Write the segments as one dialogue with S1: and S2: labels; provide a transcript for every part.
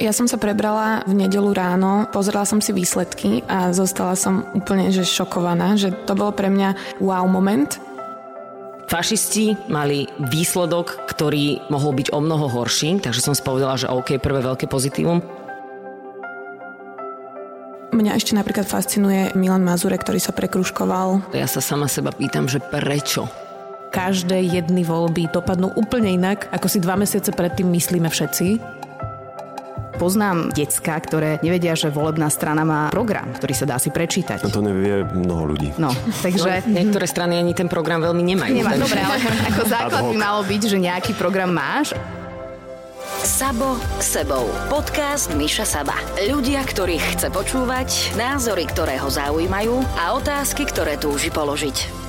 S1: Ja som sa prebrala v nedelu ráno, pozrela som si výsledky a zostala som úplne že šokovaná, že to bolo pre mňa wow moment.
S2: Fašisti mali výsledok, ktorý mohol byť o mnoho horší, takže som si povedala, že OK, prvé veľké pozitívum.
S1: Mňa ešte napríklad fascinuje Milan Mazure, ktorý sa prekruškoval.
S2: Ja sa sama seba pýtam, že prečo?
S3: Každé jedny voľby dopadnú úplne inak, ako si dva mesiace predtým myslíme všetci
S4: poznám decka, ktoré nevedia, že volebná strana má program, ktorý sa dá si prečítať.
S5: No to nevie mnoho ľudí.
S4: No, takže...
S2: No, niektoré strany ani ten program veľmi nemajú.
S4: Nemá, takže... dobre, ale ako základ by malo byť, že nejaký program máš.
S6: Sabo s sebou. Podcast Miša Saba. Ľudia, ktorých chce počúvať, názory, ktoré ho zaujímajú a otázky, ktoré túži položiť.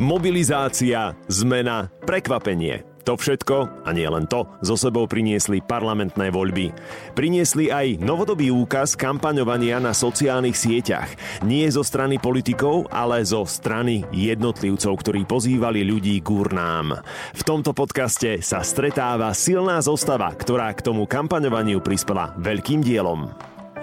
S5: Mobilizácia, zmena, prekvapenie. To všetko, a nie len to, zo sebou priniesli parlamentné voľby. Priniesli aj novodobý úkaz kampaňovania na sociálnych sieťach. Nie zo strany politikov, ale zo strany jednotlivcov, ktorí pozývali ľudí k urnám. V tomto podcaste sa stretáva silná zostava, ktorá k tomu kampaňovaniu prispela veľkým dielom.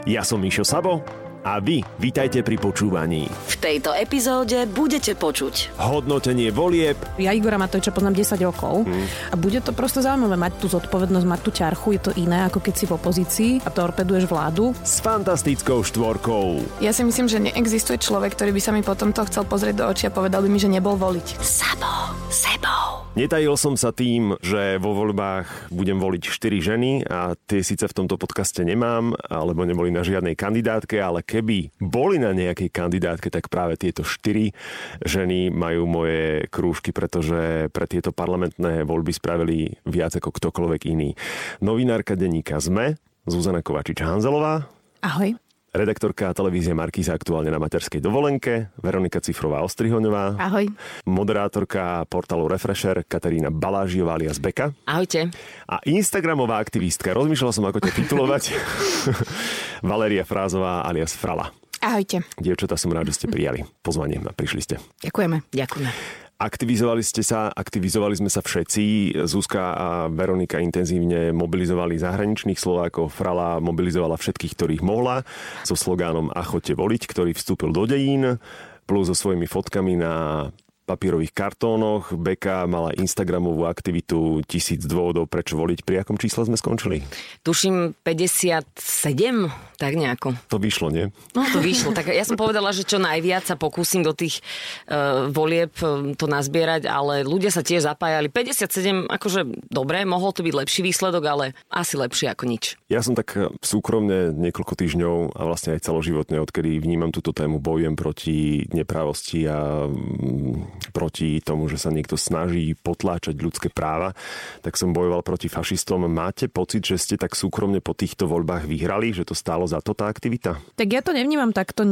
S5: Ja som Mišo Sabo a vy vítajte pri počúvaní.
S6: V tejto epizóde budete počuť
S5: hodnotenie volieb.
S3: Ja Igora Matoviča poznám 10 rokov hmm. a bude to proste zaujímavé mať tú zodpovednosť, mať tú ťarchu, je to iné ako keď si v opozícii a torpeduješ vládu.
S5: S fantastickou štvorkou.
S1: Ja si myslím, že neexistuje človek, ktorý by sa mi potom to chcel pozrieť do očí a povedal by mi, že nebol voliť.
S6: Sabo, sebou.
S5: Netajil som sa tým, že vo voľbách budem voliť 4 ženy a tie síce v tomto podcaste nemám, alebo neboli na žiadnej kandidátke, ale keby boli na nejakej kandidátke, tak práve tieto štyri ženy majú moje krúžky, pretože pre tieto parlamentné voľby spravili viac ako ktokoľvek iný. Novinárka denníka ZME, Zuzana Kovačič-Hanzelová.
S3: Ahoj
S5: redaktorka televízie Markíza aktuálne na materskej dovolenke, Veronika Cifrová Ostrihoňová.
S3: Ahoj.
S5: Moderátorka portálu Refresher Katarína Balážiová alias Beka.
S2: Ahojte.
S5: A Instagramová aktivistka, rozmýšľala som, ako ťa titulovať, Valéria Frázová alias Frala.
S1: Ahojte.
S5: Dievčatá, som rád, že ste prijali pozvanie a prišli ste.
S4: Ďakujeme.
S2: Ďakujeme.
S5: Aktivizovali ste sa, aktivizovali sme sa všetci. Zuzka a Veronika intenzívne mobilizovali zahraničných Slovákov. Frala mobilizovala všetkých, ktorých mohla, so slogánom A chodte voliť, ktorý vstúpil do dejín plus so svojimi fotkami na papírových kartónoch. Beka mala Instagramovú aktivitu tisíc dôvodov, prečo voliť. Pri akom čísle sme skončili?
S2: Tuším 57, tak nejako.
S5: To vyšlo, nie?
S2: No to vyšlo. Tak ja som povedala, že čo najviac sa pokúsim do tých uh, volieb e, to nazbierať, ale ľudia sa tiež zapájali. 57, akože dobre, mohol to byť lepší výsledok, ale asi lepšie ako nič.
S5: Ja som tak súkromne niekoľko týždňov a vlastne aj celoživotne, odkedy vnímam túto tému, bojujem proti neprávosti a mm, proti tomu, že sa niekto snaží potláčať ľudské práva, tak som bojoval proti fašistom. Máte pocit, že ste tak súkromne po týchto voľbách vyhrali, že to stálo za to tá aktivita?
S3: Tak ja to nevnímam takto,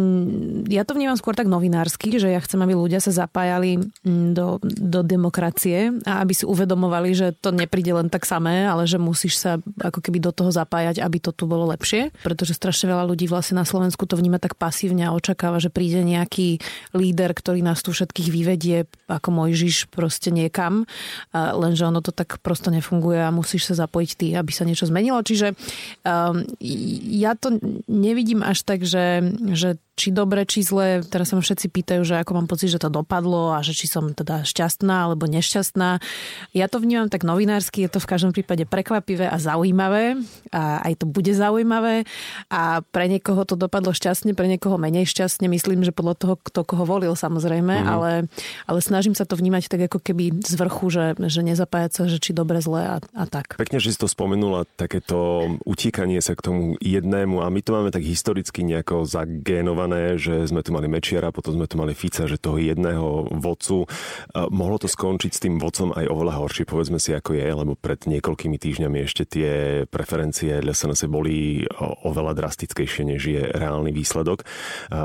S3: ja to vnímam skôr tak novinársky, že ja chcem, aby ľudia sa zapájali mm, do, do demokracie a aby si uvedomovali, že to nepríde len tak samé, ale že musíš sa ako keby do toho zapájať, aby to tu bolo lepšie, pretože strašne veľa ľudí vlastne na Slovensku to vníma tak pasívne a očakáva, že príde nejaký líder, ktorý nás tu všetkých vyvedie ide ako Mojžiš proste niekam, lenže ono to tak prosto nefunguje a musíš sa zapojiť ty, aby sa niečo zmenilo. Čiže um, ja to nevidím až tak, že, že či dobre, či zle. Teraz sa ma všetci pýtajú, že ako mám pocit, že to dopadlo a že či som teda šťastná alebo nešťastná. Ja to vnímam tak novinársky, je to v každom prípade prekvapivé a zaujímavé a aj to bude zaujímavé a pre niekoho to dopadlo šťastne, pre niekoho menej šťastne. Myslím, že podľa toho, kto koho volil samozrejme, mm. ale, ale snažím sa to vnímať tak ako keby z vrchu, že, že nezapájať sa, že či dobre, zle a, a tak.
S5: Pekne, že si to spomenula, takéto utíkanie sa k tomu jednému a my to máme tak historicky nejako zagénované povedané, že sme tu mali Mečiara, potom sme tu mali Fica, že toho jedného vodcu. Mohlo to skončiť s tým vodcom aj oveľa horšie, povedzme si ako je, lebo pred niekoľkými týždňami ešte tie preferencie SNS boli oveľa drastickejšie, než je reálny výsledok.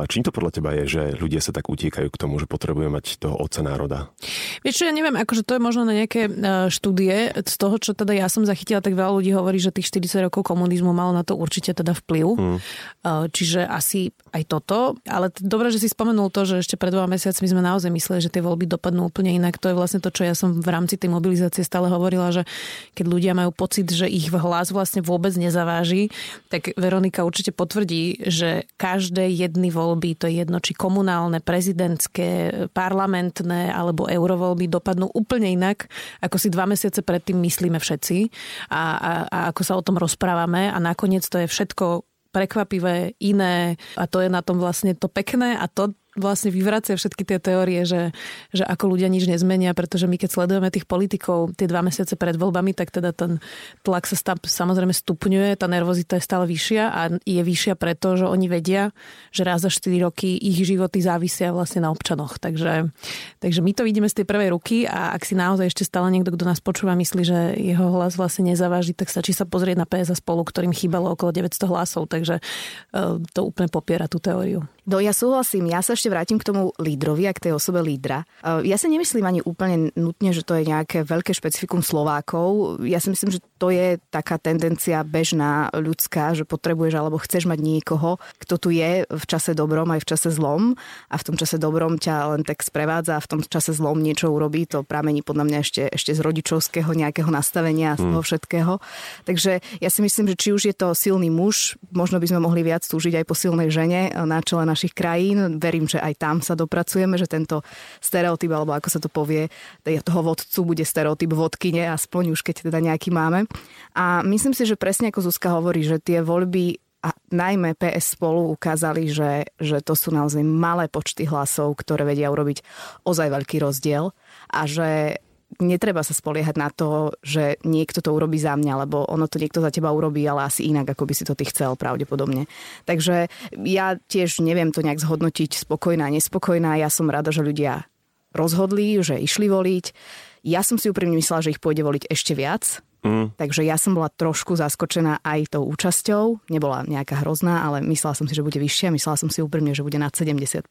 S5: Čím to podľa teba je, že ľudia sa tak utiekajú k tomu, že potrebujú mať toho otca národa?
S3: Vieš čo, ja neviem, akože to je možno na nejaké e, štúdie. Z toho, čo teda ja som zachytila, tak veľa ľudí hovorí, že tých 40 rokov komunizmu malo na to určite teda vplyv. Hmm. Čiže asi aj toto toto, ale dobre, že si spomenul to, že ešte pred dvoma mesiacmi sme naozaj mysleli, že tie voľby dopadnú úplne inak. To je vlastne to, čo ja som v rámci tej mobilizácie stále hovorila, že keď ľudia majú pocit, že ich hlas vlastne vôbec nezaváži, tak Veronika určite potvrdí, že každé jedny voľby, to je jedno či komunálne, prezidentské, parlamentné alebo eurovoľby dopadnú úplne inak, ako si dva mesiace predtým myslíme všetci a, a, a ako sa o tom rozprávame a nakoniec to je všetko prekvapivé, iné a to je na tom vlastne to pekné a to vlastne vyvracia všetky tie teórie, že, že ako ľudia nič nezmenia, pretože my keď sledujeme tých politikov tie dva mesiace pred voľbami, tak teda ten tlak sa stav, samozrejme stupňuje, tá nervozita je stále vyššia a je vyššia preto, že oni vedia, že raz za 4 roky ich životy závisia vlastne na občanoch. Takže, takže my to vidíme z tej prvej ruky a ak si naozaj ešte stále niekto, kto nás počúva, myslí, že jeho hlas vlastne nezaváži, tak stačí sa pozrieť na PS spolu, ktorým chýbalo okolo 900 hlasov, takže uh, to úplne popiera tú teóriu.
S4: No ja súhlasím, ja sa ešte vrátim k tomu lídrovi a k tej osobe lídra. E, ja si nemyslím ani úplne nutne, že to je nejaké veľké špecifikum Slovákov. Ja si myslím, že to je taká tendencia bežná, ľudská, že potrebuješ alebo chceš mať niekoho, kto tu je v čase dobrom aj v čase zlom a v tom čase dobrom ťa len tak sprevádza a v tom čase zlom niečo urobí. To pramení podľa mňa ešte, ešte z rodičovského nejakého nastavenia z toho mm. všetkého. Takže ja si myslím, že či už je to silný muž, možno by sme mohli viac túžiť aj po silnej žene na čele našich krajín. Verím, že aj tam sa dopracujeme, že tento stereotyp, alebo ako sa to povie, toho vodcu bude stereotyp vodkyne, aspoň už keď teda nejaký máme. A myslím si, že presne ako Zuzka hovorí, že tie voľby a najmä PS spolu ukázali, že, že to sú naozaj malé počty hlasov, ktoré vedia urobiť ozaj veľký rozdiel a že netreba sa spoliehať na to, že niekto to urobí za mňa, lebo ono to niekto za teba urobí, ale asi inak, ako by si to ty chcel pravdepodobne. Takže ja tiež neviem to nejak zhodnotiť spokojná, nespokojná. Ja som rada, že ľudia rozhodli, že išli voliť. Ja som si úprimne myslela, že ich pôjde voliť ešte viac. Mm. Takže ja som bola trošku zaskočená aj tou účasťou. Nebola nejaká hrozná, ale myslela som si, že bude vyššia. Myslela som si úprimne, že bude nad 70%.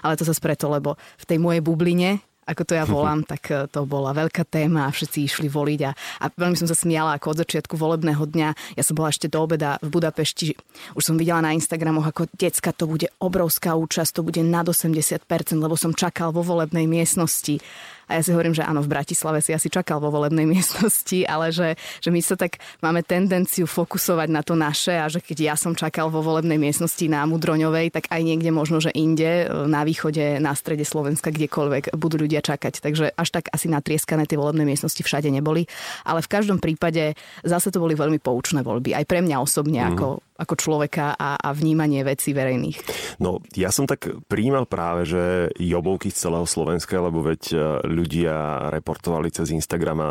S4: Ale to sa preto, lebo v tej mojej bubline ako to ja volám, tak eh, to bola veľká téma a všetci išli voliť a, a veľmi som sa smiala ako od začiatku volebného dňa. Ja som bola ešte do obeda v Budapešti. Už som videla na Instagramoch, ako decka to bude obrovská účasť, to bude nad 80%, lebo som čakal vo volebnej miestnosti. A ja si hovorím, že áno, v Bratislave si asi čakal vo volebnej miestnosti, ale že, že my sa tak máme tendenciu fokusovať na to naše a že keď ja som čakal vo volebnej miestnosti na Mudroňovej, tak aj niekde možno, že inde, na východe, na strede Slovenska, kdekoľvek budú ľudia čakať. Takže až tak asi natrieskané tie volebné miestnosti všade neboli. Ale v každom prípade zase to boli veľmi poučné voľby. Aj pre mňa osobne mm. ako ako človeka a, a vnímanie vecí verejných?
S5: No, ja som tak prijímal práve, že jobovky z celého Slovenska, lebo veď e, ľudia reportovali cez Instagram a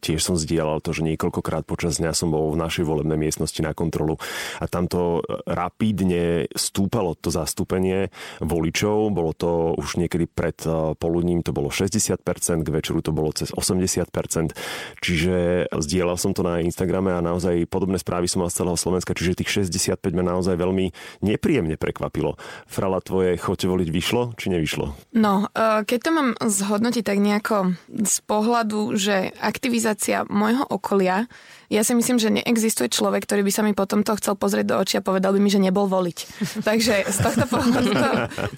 S5: tiež som zdieľal to, že niekoľkokrát počas dňa som bol v našej volebnej miestnosti na kontrolu a tamto rapidne stúpalo to zastúpenie voličov, bolo to už niekedy pred e, poludním to bolo 60%, k večeru to bolo cez 80%, čiže zdieľal som to na Instagrame a naozaj podobné správy som mal z celého Slovenska, čiže tých 65 ma naozaj veľmi nepríjemne prekvapilo. Frala, tvoje chote voliť vyšlo, či nevyšlo?
S1: No, e, keď to mám zhodnotiť tak nejako z pohľadu, že aktivizácia môjho okolia ja si myslím, že neexistuje človek, ktorý by sa mi potom to chcel pozrieť do očí a povedal by mi, že nebol voliť. takže z tohto pohľadu to,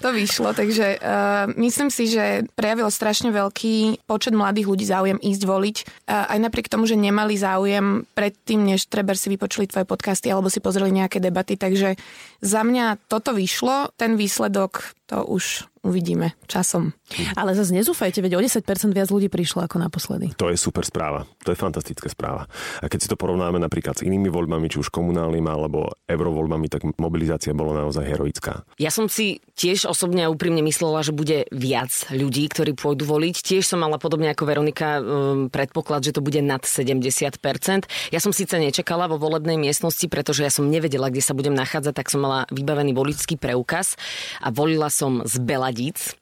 S1: to vyšlo. Takže uh, myslím si, že prejavilo strašne veľký počet mladých ľudí záujem ísť voliť. Uh, aj napriek tomu, že nemali záujem predtým, než treba si vypočuli tvoje podcasty alebo si pozreli nejaké debaty. Takže za mňa toto vyšlo. Ten výsledok to už uvidíme časom.
S3: Ale zase nezúfajte, veď o 10% viac ľudí prišlo ako naposledy.
S5: To je super správa. To je fantastická správa. A keď si to porovnáme napríklad s inými voľbami, či už komunálnymi alebo eurovoľbami, tak mobilizácia bola naozaj heroická.
S2: Ja som si tiež osobne a úprimne myslela, že bude viac ľudí, ktorí pôjdu voliť. Tiež som mala podobne ako Veronika um, predpoklad, že to bude nad 70%. Ja som síce nečakala vo volebnej miestnosti, pretože ja som nevedela, kde sa budem nachádzať, tak som mala vybavený voličský preukaz a volila som z Deets.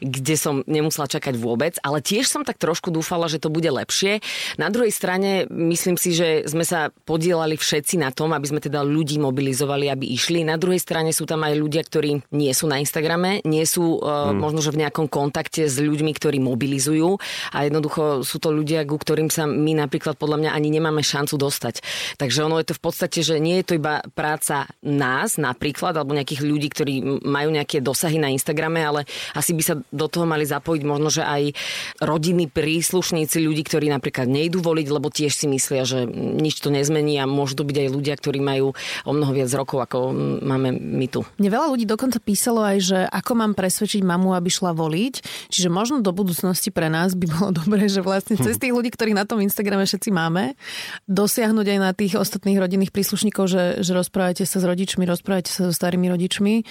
S2: Kde som nemusela čakať vôbec, ale tiež som tak trošku dúfala, že to bude lepšie. Na druhej strane myslím si, že sme sa podielali všetci na tom, aby sme teda ľudí mobilizovali, aby išli. Na druhej strane sú tam aj ľudia, ktorí nie sú na Instagrame, nie sú hmm. možno, že v nejakom kontakte s ľuďmi, ktorí mobilizujú a jednoducho sú to ľudia, ku ktorým sa my napríklad podľa mňa ani nemáme šancu dostať. Takže ono je to v podstate, že nie je to iba práca nás napríklad, alebo nejakých ľudí, ktorí majú nejaké dosahy na Instagrame, ale asi by sa do toho mali zapojiť možno, že aj rodiny, príslušníci ľudí, ktorí napríklad nejdú voliť, lebo tiež si myslia, že nič to nezmení a môžu to byť aj ľudia, ktorí majú o mnoho viac rokov, ako máme my tu.
S3: Mne veľa ľudí dokonca písalo aj, že ako mám presvedčiť mamu, aby šla voliť. Čiže možno do budúcnosti pre nás by bolo dobré, že vlastne cez tých ľudí, ktorí na tom Instagrame všetci máme, dosiahnuť aj na tých ostatných rodinných príslušníkov, že, že rozprávate sa s rodičmi, rozprávate sa so starými rodičmi.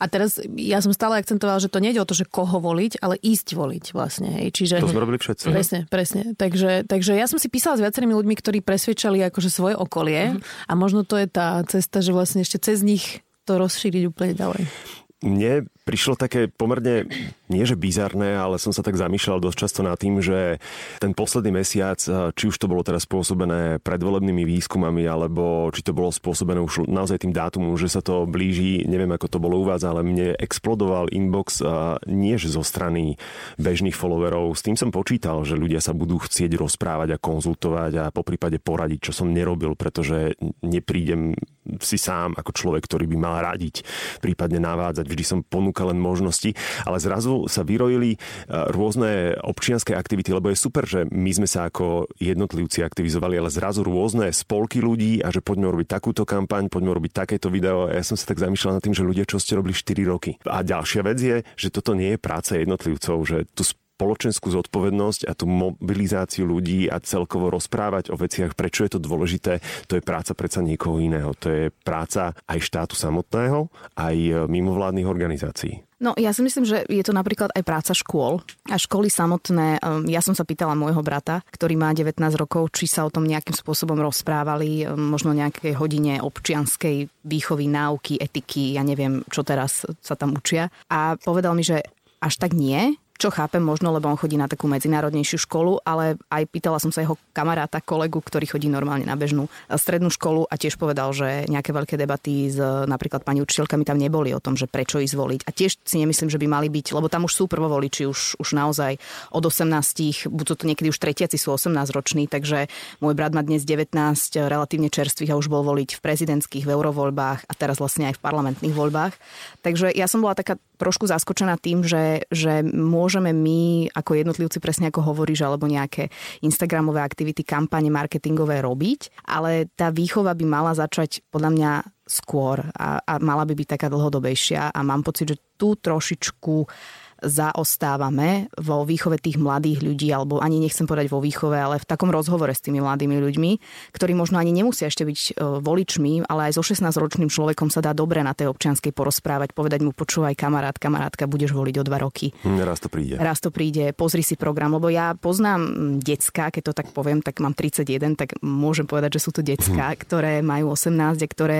S3: A teraz ja som stále akcentoval, že to nejde o to, že koho voliť, ale ísť voliť vlastne. Hej. Čiže,
S5: to sme robili všetci.
S3: Presne, presne. Takže, takže ja som si písala s viacerými ľuďmi, ktorí presvedčali akože svoje okolie uh-huh. a možno to je tá cesta, že vlastne ešte cez nich to rozšíriť úplne ďalej.
S5: Mne prišlo také pomerne, nie že bizarné, ale som sa tak zamýšľal dosť často nad tým, že ten posledný mesiac, či už to bolo teraz spôsobené predvolebnými výskumami, alebo či to bolo spôsobené už naozaj tým dátumom, že sa to blíži, neviem ako to bolo u vás, ale mne explodoval inbox nie zo strany bežných followerov. S tým som počítal, že ľudia sa budú chcieť rozprávať a konzultovať a po prípade poradiť, čo som nerobil, pretože neprídem si sám ako človek, ktorý by mal radiť, prípadne navádzať. Vždy som ponúkal ponúka len možnosti, ale zrazu sa vyrojili e, rôzne občianské aktivity, lebo je super, že my sme sa ako jednotlivci aktivizovali, ale zrazu rôzne spolky ľudí a že poďme robiť takúto kampaň, poďme robiť takéto video. A ja som sa tak zamýšľal nad tým, že ľudia, čo ste robili 4 roky. A ďalšia vec je, že toto nie je práca jednotlivcov, že tu spoločenskú zodpovednosť a tú mobilizáciu ľudí a celkovo rozprávať o veciach, prečo je to dôležité, to je práca predsa niekoho iného. To je práca aj štátu samotného, aj mimovládnych organizácií.
S4: No ja si myslím, že je to napríklad aj práca škôl. A školy samotné, um, ja som sa pýtala môjho brata, ktorý má 19 rokov, či sa o tom nejakým spôsobom rozprávali, um, možno nejakej hodine občianskej výchovy, náuky, etiky, ja neviem, čo teraz sa tam učia. A povedal mi, že až tak nie, čo chápem možno, lebo on chodí na takú medzinárodnejšiu školu, ale aj pýtala som sa jeho kamaráta, kolegu, ktorý chodí normálne na bežnú eh, strednú školu a tiež povedal, že nejaké veľké debaty s napríklad pani učiteľkami tam neboli o tom, že prečo ísť voliť. A tiež si nemyslím, že by mali byť, lebo tam už sú prvovoliči, už, už naozaj od 18, buď to niekedy už tretiaci sú 18 roční, takže môj brat má dnes 19 relatívne čerstvých a už bol voliť v prezidentských, v eurovoľbách a teraz vlastne aj v parlamentných voľbách. Takže ja som bola taká trošku zaskočená tým, že, že môžeme my ako jednotlivci, presne ako hovoríš, alebo nejaké Instagramové aktivity, kampane marketingové robiť, ale tá výchova by mala začať podľa mňa skôr a, a mala by byť taká dlhodobejšia a mám pocit, že tu trošičku zaostávame vo výchove tých mladých ľudí, alebo ani nechcem povedať vo výchove, ale v takom rozhovore s tými mladými ľuďmi, ktorí možno ani nemusia ešte byť e, voličmi, ale aj so 16-ročným človekom sa dá dobre na tej občianskej porozprávať, povedať mu, počúvaj kamarát, kamarátka, budeš voliť o dva roky.
S5: Hm, raz to príde.
S4: Raz to príde, pozri si program, lebo ja poznám decka, keď to tak poviem, tak mám 31, tak môžem povedať, že sú to decka, hm. ktoré majú 18 a ktoré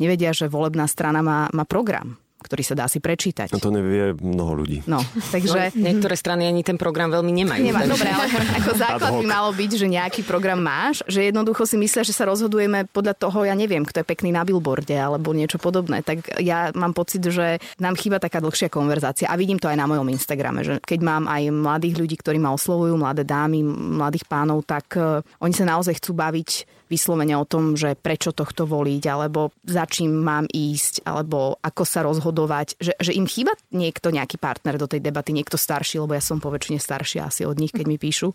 S4: nevedia, že volebná strana má, má program ktorý sa dá si prečítať.
S5: No to nevie mnoho ľudí.
S4: No, takže...
S2: No, niektoré strany ani ten program veľmi nemajú.
S4: Nemá, dobre, ale ako základ by malo byť, že nejaký program máš, že jednoducho si myslia, že sa rozhodujeme podľa toho, ja neviem, kto je pekný na billboarde alebo niečo podobné. Tak ja mám pocit, že nám chýba taká dlhšia konverzácia a vidím to aj na mojom Instagrame, že keď mám aj mladých ľudí, ktorí ma oslovujú, mladé dámy, mladých pánov, tak uh, oni sa naozaj chcú baviť vyslovene o tom, že prečo tohto voliť, alebo za čím mám ísť, alebo ako sa rozhodovať, že, že im chýba niekto, nejaký partner do tej debaty, niekto starší, lebo ja som po väčšine staršia asi od nich, keď mi píšu.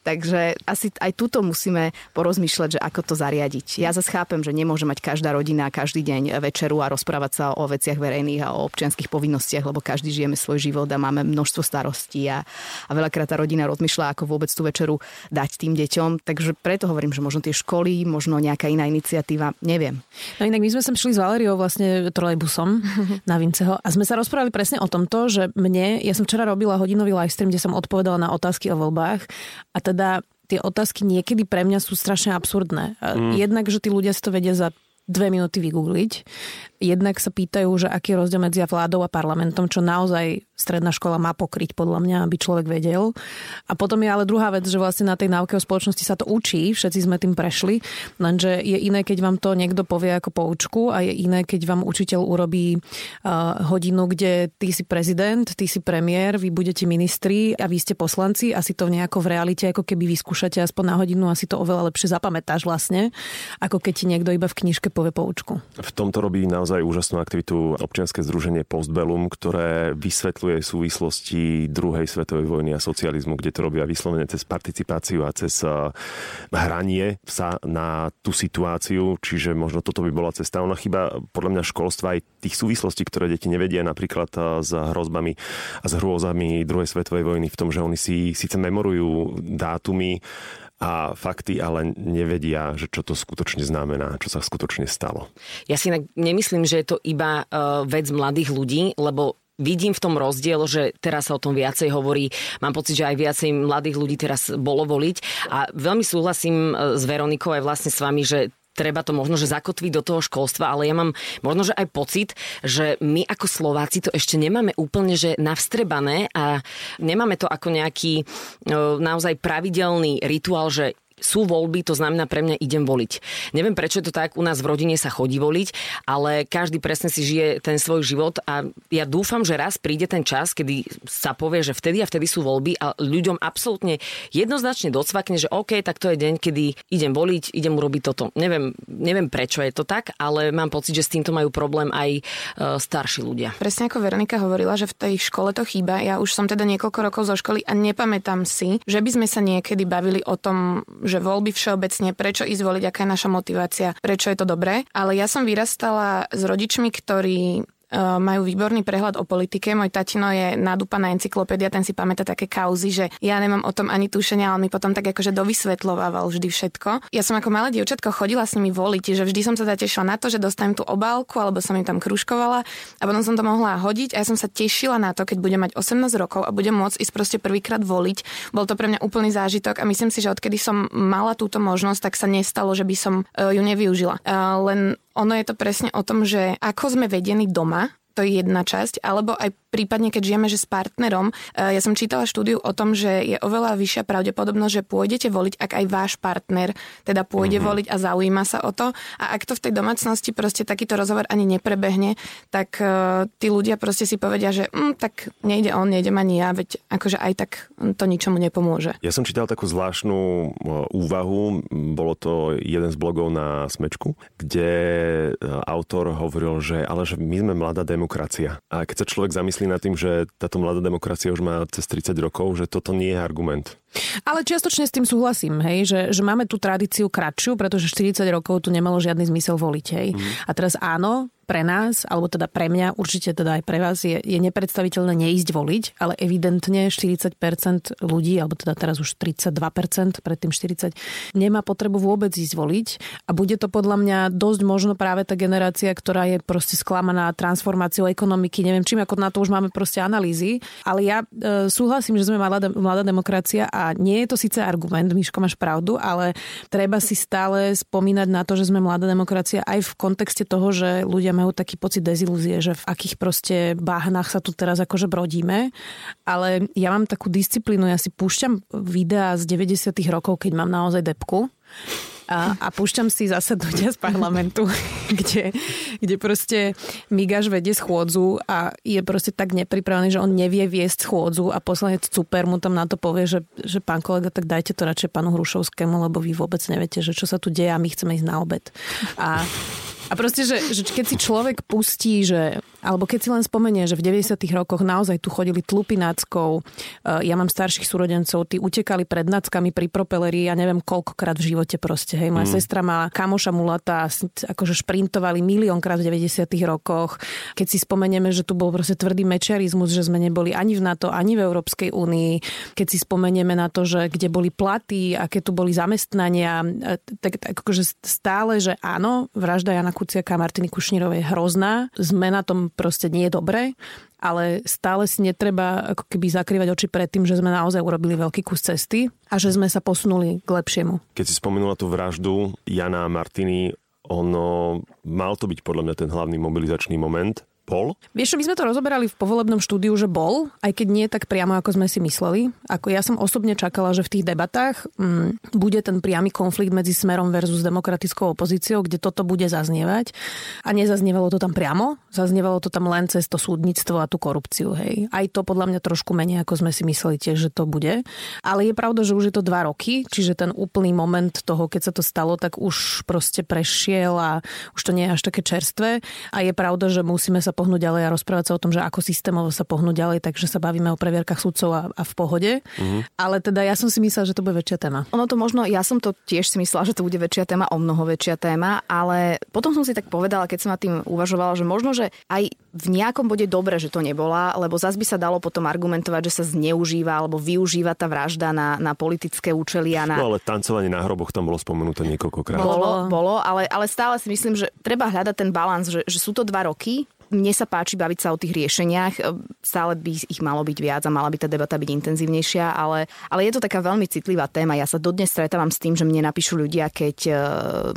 S4: Takže asi aj tuto musíme porozmýšľať, že ako to zariadiť. Ja zase chápem, že nemôže mať každá rodina každý deň večeru a rozprávať sa o veciach verejných a o občianských povinnostiach, lebo každý žijeme svoj život a máme množstvo starostí a, a veľakrát tá rodina rozmýšľa, ako vôbec tú večeru dať tým deťom. Takže preto hovorím, že možno tie školy možno nejaká iná iniciatíva, neviem.
S3: No inak my sme sem šli s Valeriou vlastne trolejbusom na Vinceho a sme sa rozprávali presne o tomto, že mne, ja som včera robila hodinový livestream, kde som odpovedala na otázky o voľbách a teda tie otázky niekedy pre mňa sú strašne absurdné. Mm. Jednak, že tí ľudia si to vedia za dve minúty vygoogliť. Jednak sa pýtajú, že aký je rozdiel medzi vládou a parlamentom, čo naozaj stredná škola má pokryť podľa mňa, aby človek vedel. A potom je ale druhá vec, že vlastne na tej náuke o spoločnosti sa to učí, všetci sme tým prešli, lenže je iné, keď vám to niekto povie ako poučku a je iné, keď vám učiteľ urobí uh, hodinu, kde ty si prezident, ty si premiér, vy budete ministri a vy ste poslanci a si to nejako v realite, ako keby vyskúšate aspoň na hodinu a si to oveľa lepšie zapamätáš vlastne, ako keď ti niekto iba v knižke povie poučku.
S5: V tomto robí naozaj úžasnú aktivitu občianske združenie Postbellum, ktoré vysvetľuje súvislosti druhej svetovej vojny a socializmu, kde to robia vyslovene cez participáciu a cez eh, hranie sa na tú situáciu, čiže možno toto by bola cesta. Ona chyba podľa mňa školstva aj tých súvislostí, ktoré deti nevedia napríklad eh, s hrozbami a s hrôzami druhej svetovej vojny v tom, že oni si síce memorujú dátumy, a fakty, ale nevedia, že čo to skutočne znamená, čo sa skutočne stalo.
S2: Ja si nemyslím, že je to iba uh, vec mladých ľudí, lebo vidím v tom rozdiel, že teraz sa o tom viacej hovorí. Mám pocit, že aj viacej mladých ľudí teraz bolo voliť. A veľmi súhlasím e, s Veronikou aj vlastne s vami, že treba to možno, že zakotviť do toho školstva, ale ja mám možno, že aj pocit, že my ako Slováci to ešte nemáme úplne, že navstrebané a nemáme to ako nejaký e, naozaj pravidelný rituál, že sú voľby, to znamená pre mňa idem voliť. Neviem, prečo je to tak, u nás v rodine sa chodí voliť, ale každý presne si žije ten svoj život a ja dúfam, že raz príde ten čas, kedy sa povie, že vtedy a vtedy sú voľby a ľuďom absolútne jednoznačne docvakne, že OK, tak to je deň, kedy idem voliť, idem urobiť toto. Neviem, neviem prečo je to tak, ale mám pocit, že s týmto majú problém aj uh, starší ľudia.
S1: Presne ako Veronika hovorila, že v tej škole to chýba. Ja už som teda niekoľko rokov zo školy a nepamätám si, že by sme sa niekedy bavili o tom, že že voľby všeobecne, prečo ísť voliť, aká je naša motivácia, prečo je to dobré. Ale ja som vyrastala s rodičmi, ktorí majú výborný prehľad o politike. Môj tatino je nadúpaná encyklopédia, ten si pamätá také kauzy, že ja nemám o tom ani tušenia, ale mi potom tak akože dovysvetľovával vždy všetko. Ja som ako malé dievčatko chodila s nimi voliť, že vždy som sa zatešila na to, že dostanem tú obálku, alebo som im tam kruškovala a potom som to mohla hodiť a ja som sa tešila na to, keď budem mať 18 rokov a budem môcť ísť proste prvýkrát voliť. Bol to pre mňa úplný zážitok a myslím si, že odkedy som mala túto možnosť, tak sa nestalo, že by som e, ju nevyužila. E, len ono je to presne o tom, že ako sme vedení doma, to je jedna časť, alebo aj prípadne keď žijeme že s partnerom. E, ja som čítala štúdiu o tom, že je oveľa vyššia pravdepodobnosť, že pôjdete voliť, ak aj váš partner teda pôjde mm-hmm. voliť a zaujíma sa o to. A ak to v tej domácnosti proste takýto rozhovor ani neprebehne, tak uh, tí ľudia proste si povedia, že mm, tak nejde on, nejde ani ja, veď akože aj tak to ničomu nepomôže.
S5: Ja som čítal takú zvláštnu e, úvahu, bolo to jeden z blogov na Smečku, kde autor hovoril, že ale že my sme mladá demokracia. A keď sa človek zamyslí zamyslí nad tým, že táto mladá demokracia už má cez 30 rokov, že toto nie je argument.
S3: Ale čiastočne s tým súhlasím, hej, že, že máme tú tradíciu kratšiu, pretože 40 rokov tu nemalo žiadny zmysel voliť. Hej. Mm. A teraz áno, pre nás, alebo teda pre mňa, určite teda aj pre vás, je, je nepredstaviteľné neísť voliť, ale evidentne 40% ľudí, alebo teda teraz už 32%, predtým 40%, nemá potrebu vôbec ísť voliť. A bude to podľa mňa dosť možno práve tá generácia, ktorá je proste sklamaná transformáciou ekonomiky, neviem čím, ako na to už máme proste analýzy, ale ja e, súhlasím, že sme mladá, mladá demokracia a nie je to síce argument, Miško, máš pravdu, ale treba si stále spomínať na to, že sme mladá demokracia aj v kontexte toho, že ľudia majú taký pocit dezilúzie, že v akých proste báhnach sa tu teraz akože brodíme. Ale ja mám takú disciplínu, ja si púšťam videá z 90 rokov, keď mám naozaj depku a, a púšťam si zasadnutia z parlamentu, kde, kde proste Migaš vedie schôdzu a je proste tak nepripravený, že on nevie viesť schôdzu a poslanec Super mu tam na to povie, že, že pán kolega, tak dajte to radšej pánu Hrušovskému, lebo vy vôbec neviete, že čo sa tu deje a my chceme ísť na obed. A a proste, že, že keď si človek pustí, že, alebo keď si len spomenie, že v 90 rokoch naozaj tu chodili tlupy náckov, eh, ja mám starších súrodencov, tí utekali pred náckami pri propeleri, ja neviem koľkokrát v živote proste, hej. Moja mm. sestra má kamoša mulata, akože šprintovali miliónkrát v 90 rokoch. Keď si spomenieme, že tu bol proste tvrdý mečiarizmus, že sme neboli ani v NATO, ani v Európskej únii, keď si spomenieme na to, že kde boli platy, aké tu boli zamestnania, eh, tak, tak akože stále, že áno, vražda Jana Kuciaka a Martiny Kušnírovej je hrozná. Sme na tom proste nie je dobré, ale stále si netreba ako keby zakrývať oči pred tým, že sme naozaj urobili veľký kus cesty a že sme sa posunuli k lepšiemu.
S5: Keď si spomenula tú vraždu Jana a Martiny, ono mal to byť podľa mňa ten hlavný mobilizačný moment, bol?
S3: Vieš, my sme to rozoberali v povolebnom štúdiu, že bol, aj keď nie tak priamo, ako sme si mysleli. Ako ja som osobne čakala, že v tých debatách mm, bude ten priamy konflikt medzi Smerom versus demokratickou opozíciou, kde toto bude zaznievať. A nezaznievalo to tam priamo, zaznievalo to tam len cez to súdnictvo a tú korupciu. Hej. Aj to podľa mňa trošku menej, ako sme si mysleli tiež, že to bude. Ale je pravda, že už je to dva roky, čiže ten úplný moment toho, keď sa to stalo, tak už proste prešiel a už to nie je až také čerstvé. A je pravda, že musíme sa pohnúť ďalej a rozprávať sa o tom, že ako systémovo sa pohnúť ďalej, takže sa bavíme o previerkach sudcov a, a v pohode. Mm-hmm. Ale teda ja som si myslela, že to bude väčšia téma.
S4: Ono to možno, ja som to tiež si myslela, že to bude väčšia téma, o mnoho väčšia téma, ale potom som si tak povedala, keď som nad tým uvažovala, že možno, že aj v nejakom bode dobre, že to nebola, lebo zase by sa dalo potom argumentovať, že sa zneužíva alebo využíva tá vražda na, na politické účely a na...
S5: No ale tancovanie na hroboch tam bolo spomenuté niekoľkokrát.
S4: Bolo, bolo ale, ale stále si myslím, že treba hľadať ten balans, že, že sú to dva roky, mne sa páči baviť sa o tých riešeniach. Stále by ich malo byť viac a mala by tá debata byť intenzívnejšia, ale, ale je to taká veľmi citlivá téma. Ja sa dodnes stretávam s tým, že mne napíšu ľudia, keď uh,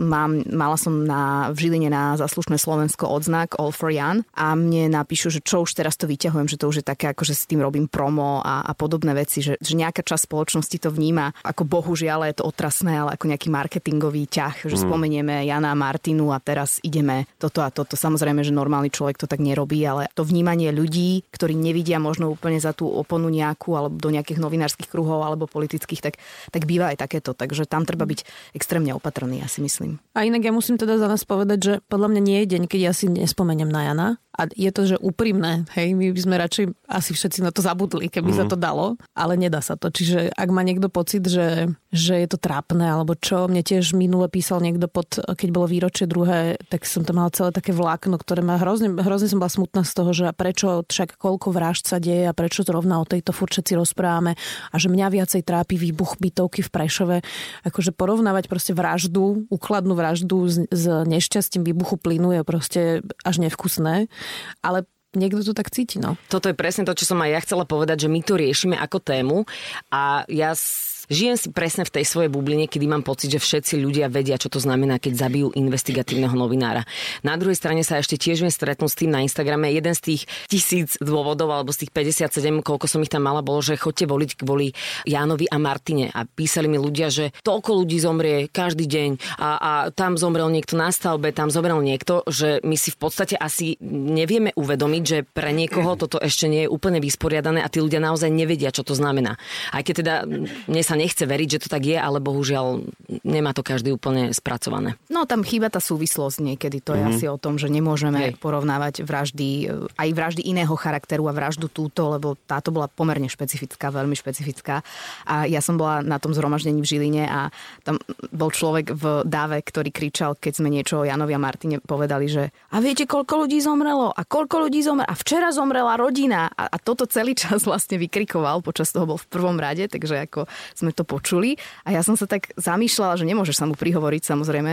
S4: mám, mala som na, v Žiline na zaslušné Slovensko odznak All for Jan a mne napíšu, že čo už teraz to vyťahujem, že to už je také, ako že s tým robím promo a, a podobné veci, že, že nejaká časť spoločnosti to vníma ako bohužiaľ je to otrasné, ale ako nejaký marketingový ťah, že mm. spomenieme Jana a Martinu a teraz ideme toto a toto. Samozrejme, že normálny človek to tak nerobí, ale to vnímanie ľudí, ktorí nevidia možno úplne za tú oponu nejakú alebo do nejakých novinárskych kruhov alebo politických, tak, tak býva aj takéto. Takže tam treba byť extrémne opatrný, ja si myslím.
S3: A inak ja musím teda za nás povedať, že podľa mňa nie je deň, keď ja si nespomeniem na Jana. A je to, že úprimné, hej, my by sme radšej asi všetci na to zabudli, keby mm. sa mhm. to dalo, ale nedá sa to. Čiže ak má niekto pocit, že, že je to trápne, alebo čo, mne tiež minule písal niekto pod, keď bolo výročie druhé, tak som tam mal celé také vlákno, ktoré ma hrozne, hrozne som bola smutná z toho, že prečo však koľko vražd sa deje a prečo zrovna o tejto furt všetci rozprávame a že mňa viacej trápi výbuch bytovky v Prešove. Akože porovnávať proste vraždu, úkladnú vraždu s, s nešťastím výbuchu plynu je proste až nevkusné ale niekto to tak cíti. No.
S2: Toto je presne to, čo som aj ja chcela povedať, že my to riešime ako tému a ja žijem si presne v tej svojej bubline, kedy mám pocit, že všetci ľudia vedia, čo to znamená, keď zabijú investigatívneho novinára. Na druhej strane sa ešte tiež viem stretnúť s tým na Instagrame. Jeden z tých tisíc dôvodov, alebo z tých 57, koľko som ich tam mala, bolo, že chodte voliť kvôli Jánovi a Martine. A písali mi ľudia, že toľko ľudí zomrie každý deň a, a tam zomrel niekto na stavbe, tam zomrel niekto, že my si v podstate asi nevieme uvedomiť, že pre niekoho toto ešte nie je úplne vysporiadané a tí ľudia naozaj nevedia, čo to znamená. Aj keď teda mne sa nechce veriť, že to tak je, ale bohužiaľ nemá to každý úplne spracované.
S4: No tam chýba tá súvislosť niekedy. To je mm-hmm. asi o tom, že nemôžeme Hej. porovnávať vraždy, eh, aj vraždy iného charakteru a vraždu túto, lebo táto bola pomerne špecifická, veľmi špecifická. A ja som bola na tom zhromaždení v Žiline a tam bol človek v dáve, ktorý kričal, keď sme niečo o Janovi a Martine povedali, že a viete, koľko ľudí zomrelo? A koľko ľudí zomrelo? A včera zomrela rodina. A, a toto celý čas vlastne vykrikoval, počas toho bol v prvom rade, takže ako sme sme to počuli. A ja som sa tak zamýšľala, že nemôžeš sa mu prihovoriť samozrejme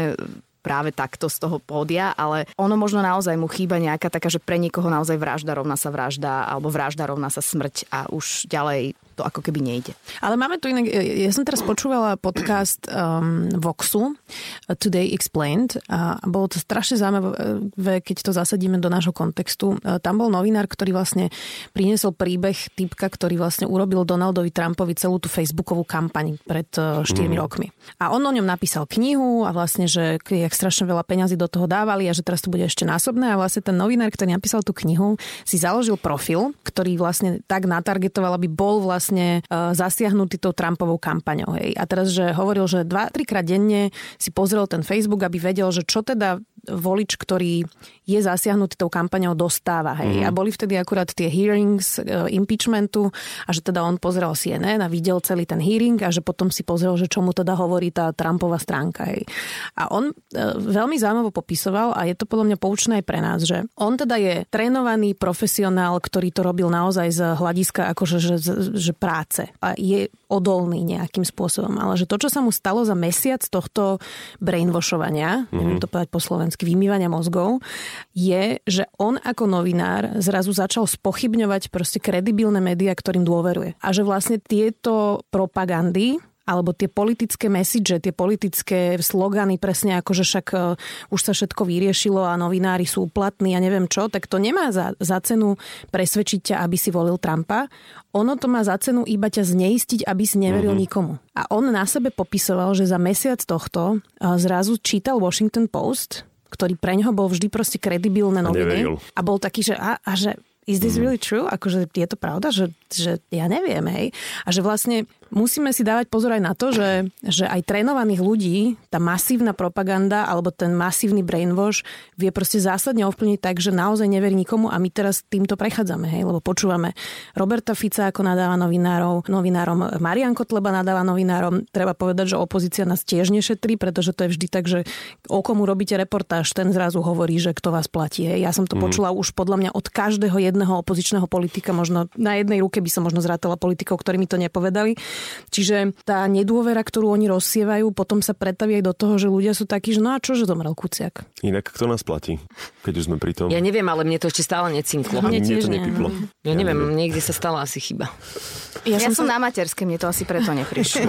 S4: práve takto z toho pódia, ale ono možno naozaj mu chýba nejaká taká, že pre niekoho naozaj vražda rovná sa vražda alebo vražda rovná sa smrť a už ďalej to ako keby nejde.
S3: Ale máme tu inak, ja som teraz počúvala podcast um, Voxu, uh, Today Explained a bolo to strašne zaujímavé, keď to zasadíme do nášho kontextu. Uh, tam bol novinár, ktorý vlastne priniesol príbeh typka, ktorý vlastne urobil Donaldovi Trumpovi celú tú facebookovú kampaň pred 4 uh, mm. rokmi. A on o ňom napísal knihu a vlastne, že jak strašne veľa peňazí do toho dávali a že teraz to bude ešte násobné a vlastne ten novinár, ktorý napísal tú knihu, si založil profil, ktorý vlastne tak natargetoval, aby bol vlastne uh, zasiahnutý tou Trumpovou kampaňou. Hej. A teraz, že hovoril, že dva, trikrát denne si pozrel ten Facebook, aby vedel, že čo teda volič, ktorý je zasiahnutý tou kampaňou, dostáva. Hej. Mm. A boli vtedy akurát tie hearings uh, impeachmentu a že teda on pozrel CNN a videl celý ten hearing a že potom si pozrel, že čo mu teda hovorí tá Trumpová stránka. Hej. A on uh, veľmi zaujímavo popisoval a je to podľa mňa poučné aj pre nás, že on teda je trénovaný profesionál, ktorý to robil naozaj z hľadiska akože, že, že práce a je odolný nejakým spôsobom. Ale že to, čo sa mu stalo za mesiac tohto brainwashovania, mm-hmm. neviem to povedať po slovensky, vymývania mozgov, je, že on ako novinár zrazu začal spochybňovať proste kredibilné médiá, ktorým dôveruje. A že vlastne tieto propagandy alebo tie politické message, tie politické slogany, presne ako, že však uh, už sa všetko vyriešilo a novinári sú platní a neviem čo, tak to nemá za, za cenu presvedčiť ťa, aby si volil Trumpa. Ono to má za cenu iba ťa zneistiť, aby si neveril mm-hmm. nikomu. A on na sebe popisoval, že za mesiac tohto uh, zrazu čítal Washington Post, ktorý pre ňoho bol vždy proste kredibilné noviny. A, a bol taký, že, a, a že is this really true? Akože je to pravda, že, že ja neviem, hej. A že vlastne musíme si dávať pozor aj na to, že, že aj trénovaných ľudí, tá masívna propaganda alebo ten masívny brainwash vie proste zásadne ovplyvniť tak, že naozaj neverí nikomu a my teraz týmto prechádzame, hej, lebo počúvame Roberta Fica ako nadáva novinárov, novinárom Marian Kotleba nadáva novinárom. Treba povedať, že opozícia nás tiež nešetrí, pretože to je vždy tak, že o komu robíte reportáž, ten zrazu hovorí, že kto vás platí. Hej. Ja som to mm. počula už podľa mňa od každého jedného opozičného politika, možno na jednej ruke by som možno zrátala politikov, ktorí mi to nepovedali. Čiže tá nedôvera, ktorú oni rozsievajú, potom sa pretaví aj do toho, že ľudia sú takí, že no a čo, že zomrel Kuciak.
S5: Inak kto nás platí, keď už sme pri tom?
S2: Ja neviem, ale mne to ešte stále necinklo.
S5: Mne, mne to nepiplo.
S2: Ja, ja neviem, neviem, niekde sa stala asi chyba.
S4: Ja, ja som, som sa... na materskej, mne to asi preto neprišlo.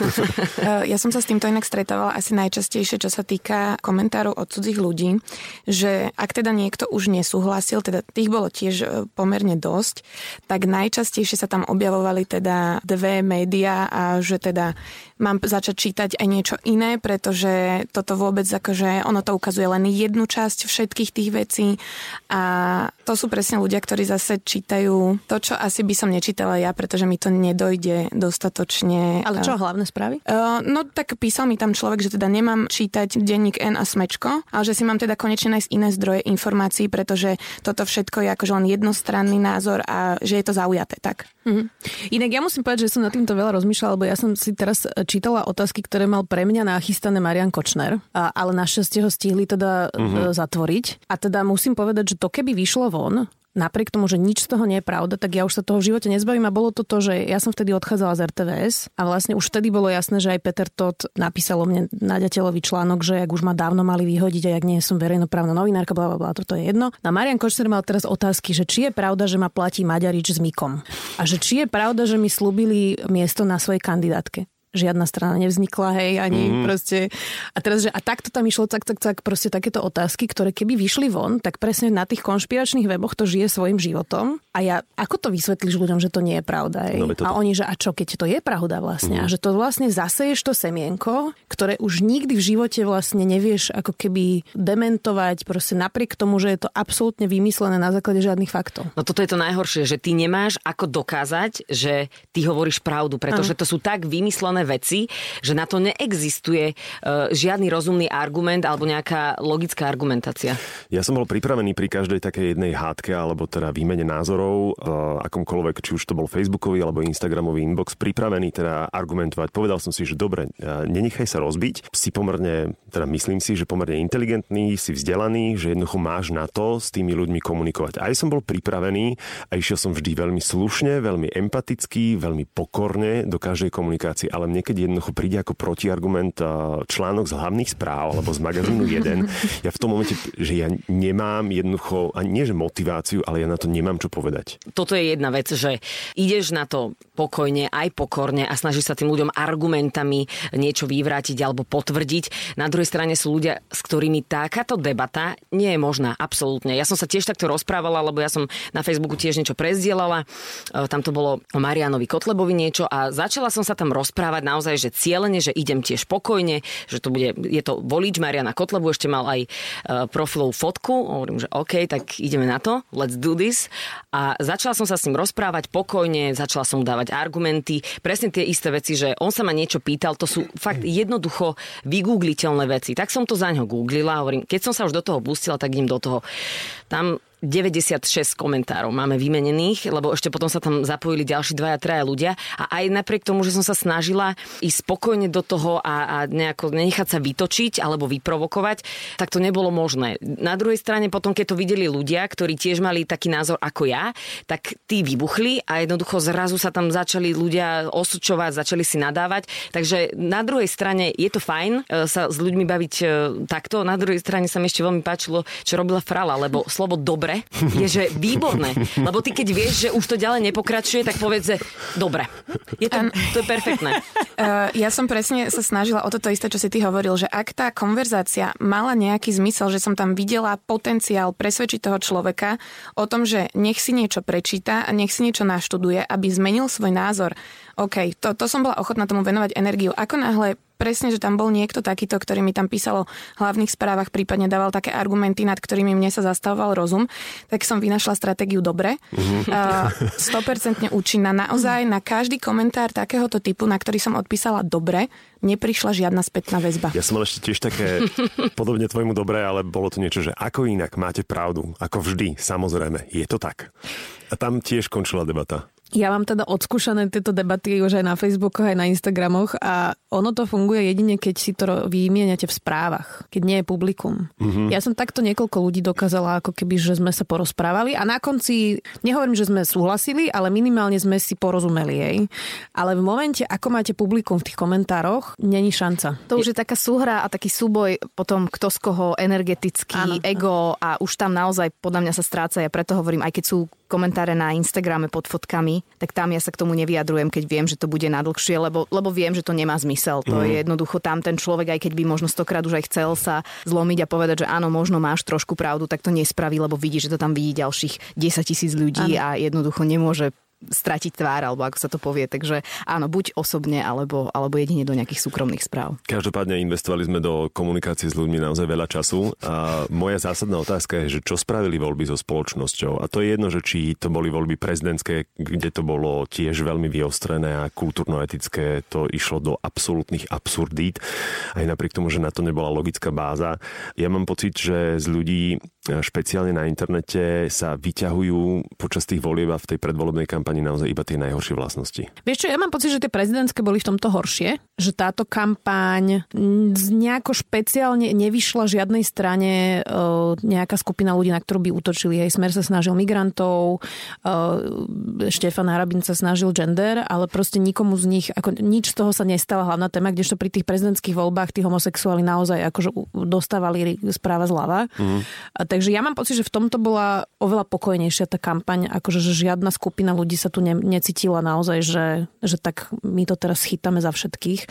S1: ja som sa s týmto inak stretávala asi najčastejšie, čo sa týka komentárov od cudzích ľudí, že ak teda niekto už nesúhlasil, teda tých bolo tiež e, pomerne dosť, tak najčastejšie sa tam objavovali teda dve médiá a že teda mám začať čítať aj niečo iné, pretože toto vôbec akože ono to ukazuje len jednu časť všetkých tých vecí a to sú presne ľudia, ktorí zase čítajú to, čo asi by som nečítala ja, pretože mi to nedojde dostatočne.
S3: Ale čo, hlavné správy?
S1: Uh, no tak písal mi tam človek, že teda nemám čítať denník N a Smečko, ale že si mám teda konečne nájsť iné zdroje informácií, pretože toto všetko je akože len jednostranný názor a že je to zaujaté tak.
S3: Mm-hmm. Inak ja musím povedať, že som nad týmto veľa rozmýšľala, lebo ja som si teraz čítala otázky, ktoré mal pre mňa nachystané Marian Kočner, a, ale našťastie ho stihli teda uh-huh. zatvoriť. A teda musím povedať, že to keby vyšlo von, napriek tomu, že nič z toho nie je pravda, tak ja už sa toho v živote nezbavím. A bolo to to, že ja som vtedy odchádzala z RTVS a vlastne už vtedy bolo jasné, že aj Peter Todd napísal o mne naďateľový článok, že ak už ma dávno mali vyhodiť a jak nie som verejnoprávna novinárka, bla, bla, toto je jedno. Na Marian Kočner mal teraz otázky, že či je pravda, že ma platí Maďarič s Mikom? A že či je pravda, že mi slúbili miesto na svojej kandidátke žiadna strana nevznikla, hej, ani mm-hmm. proste. A teraz, že a takto tam išlo, tak, tak, tak, proste takéto otázky, ktoré keby vyšli von, tak presne na tých konšpiračných weboch to žije svojim životom. A ja, ako to vysvetlíš ľuďom, že to nie je pravda, hej? No, to... A oni, že a čo, keď to je pravda vlastne? Mm-hmm. A že to vlastne zaseješ to semienko, ktoré už nikdy v živote vlastne nevieš ako keby dementovať, proste napriek tomu, že je to absolútne vymyslené na základe žiadnych faktov.
S2: No toto je to najhoršie, že ty nemáš ako dokázať, že ty hovoríš pravdu, pretože ano. to sú tak vymyslené veci, že na to neexistuje uh, žiadny rozumný argument alebo nejaká logická argumentácia.
S5: Ja som bol pripravený pri každej takej jednej hádke alebo teda výmene názorov, uh, akomkoľvek, či už to bol Facebookový alebo Instagramový inbox, pripravený teda argumentovať. Povedal som si, že dobre, uh, nenechaj sa rozbiť. Si pomerne, teda myslím si, že pomerne inteligentný, si vzdelaný, že jednoducho máš na to s tými ľuďmi komunikovať. Aj som bol pripravený a išiel som vždy veľmi slušne, veľmi empatický, veľmi pokorne do každej komunikácie, ale niekedy jednoducho príde ako protiargument článok z hlavných správ alebo z magazínu 1. Ja v tom momente, že ja nemám jednoducho, ani nie že motiváciu, ale ja na to nemám čo povedať.
S2: Toto je jedna vec, že ideš na to pokojne, aj pokorne a snažíš sa tým ľuďom argumentami niečo vyvrátiť alebo potvrdiť. Na druhej strane sú ľudia, s ktorými takáto debata nie je možná, absolútne. Ja som sa tiež takto rozprávala, lebo ja som na Facebooku tiež niečo prezdielala. E, tam to bolo o Marianovi Kotlebovi niečo a začala som sa tam rozprávať povedať naozaj, že cieľene, že idem tiež pokojne, že to bude, je to volič Mariana Kotlebu, ešte mal aj uh, profilovú fotku, hovorím, že OK, tak ideme na to, let's do this. A začala som sa s ním rozprávať pokojne, začala som mu dávať argumenty, presne tie isté veci, že on sa ma niečo pýtal, to sú fakt jednoducho vygoogliteľné veci. Tak som to za ňo googlila, hovorím, keď som sa už do toho pustila, tak idem do toho. Tam 96 komentárov máme vymenených, lebo ešte potom sa tam zapojili ďalší dvaja, traja ľudia a aj napriek tomu, že som sa snažila ísť spokojne do toho a, a nejako nenechať sa vytočiť alebo vyprovokovať, tak to nebolo možné. Na druhej strane potom, keď to videli ľudia, ktorí tiež mali taký názor ako ja, tak tí vybuchli a jednoducho zrazu sa tam začali ľudia osúčovať, začali si nadávať. Takže na druhej strane je to fajn e, sa s ľuďmi baviť e, takto, na druhej strane sa mi ešte veľmi páčilo, čo robila Frala, lebo slovo dobré dobre, je, že výborné. Lebo ty keď vieš, že už to ďalej nepokračuje, tak povedz, že dobre. Je to, to je perfektné.
S1: Uh, ja som presne sa snažila o toto isté, čo si ty hovoril, že ak tá konverzácia mala nejaký zmysel, že som tam videla potenciál presvedčiť toho človeka o tom, že nech si niečo prečíta a nech si niečo naštuduje, aby zmenil svoj názor. OK, to, to som bola ochotná tomu venovať energiu. Ako náhle presne, že tam bol niekto takýto, ktorý mi tam písal o hlavných správach, prípadne dával také argumenty, nad ktorými mne sa zastavoval rozum, tak som vynašla stratégiu dobre. Mm-hmm. Uh, 100% účinná. Naozaj na každý komentár takéhoto typu, na ktorý som odpísala dobre, neprišla žiadna spätná väzba.
S5: Ja som mal ešte tiež také podobne tvojmu dobre, ale bolo to niečo, že ako inak máte pravdu, ako vždy, samozrejme, je to tak. A tam tiež končila debata.
S3: Ja mám teda odskúšané tieto debaty už aj na Facebookoch, aj na Instagramoch a ono to funguje jedine, keď si to vymieniate v správach, keď nie je publikum. Mm-hmm. Ja som takto niekoľko ľudí dokázala, ako keby, že sme sa porozprávali a na konci, nehovorím, že sme súhlasili, ale minimálne sme si porozumeli jej. Ale v momente, ako máte publikum v tých komentároch, není šanca.
S4: To už je taká súhra a taký súboj potom kto z koho energetický, Áno. ego a už tam naozaj podľa mňa sa stráca. Ja preto hovorím, aj keď sú komentáre na Instagrame pod fotkami, tak tam ja sa k tomu nevyjadrujem, keď viem, že to bude nadlhšie, lebo, lebo viem, že to nemá zmysel. To mm. je jednoducho tam ten človek, aj keď by možno stokrát už aj chcel sa zlomiť a povedať, že áno, možno máš trošku pravdu, tak to nespraví, lebo vidí, že to tam vidí ďalších 10 tisíc ľudí ano. a jednoducho nemôže stratiť tvár, alebo ako sa to povie. Takže áno, buď osobne, alebo, alebo jedine do nejakých súkromných správ.
S5: Každopádne investovali sme do komunikácie s ľuďmi naozaj veľa času a moja zásadná otázka je, že čo spravili voľby so spoločnosťou. A to je jedno, že či to boli voľby prezidentské, kde to bolo tiež veľmi vyostrené a kultúrno-etické, to išlo do absolútnych absurdít, aj napriek tomu, že na to nebola logická báza. Ja mám pocit, že z ľudí špeciálne na internete sa vyťahujú počas tých volieb a v tej predvolebnej kampani naozaj iba tie najhoršie vlastnosti.
S3: Vieš čo, ja mám pocit, že tie prezidentské boli v tomto horšie, že táto kampaň nejako špeciálne nevyšla žiadnej strane e, nejaká skupina ľudí, na ktorú by útočili. Hej, Smer sa snažil migrantov, e, Štefan Harabin sa snažil gender, ale proste nikomu z nich, ako nič z toho sa nestala hlavná téma, kdežto pri tých prezidentských voľbách tí homosexuáli naozaj akože dostávali správa zľava. Mm. Takže ja mám pocit, že v tomto bola oveľa pokojnejšia tá kampaň, akože že žiadna skupina ľudí sa tu ne, necítila naozaj, že, že tak my to teraz chytáme za všetkých.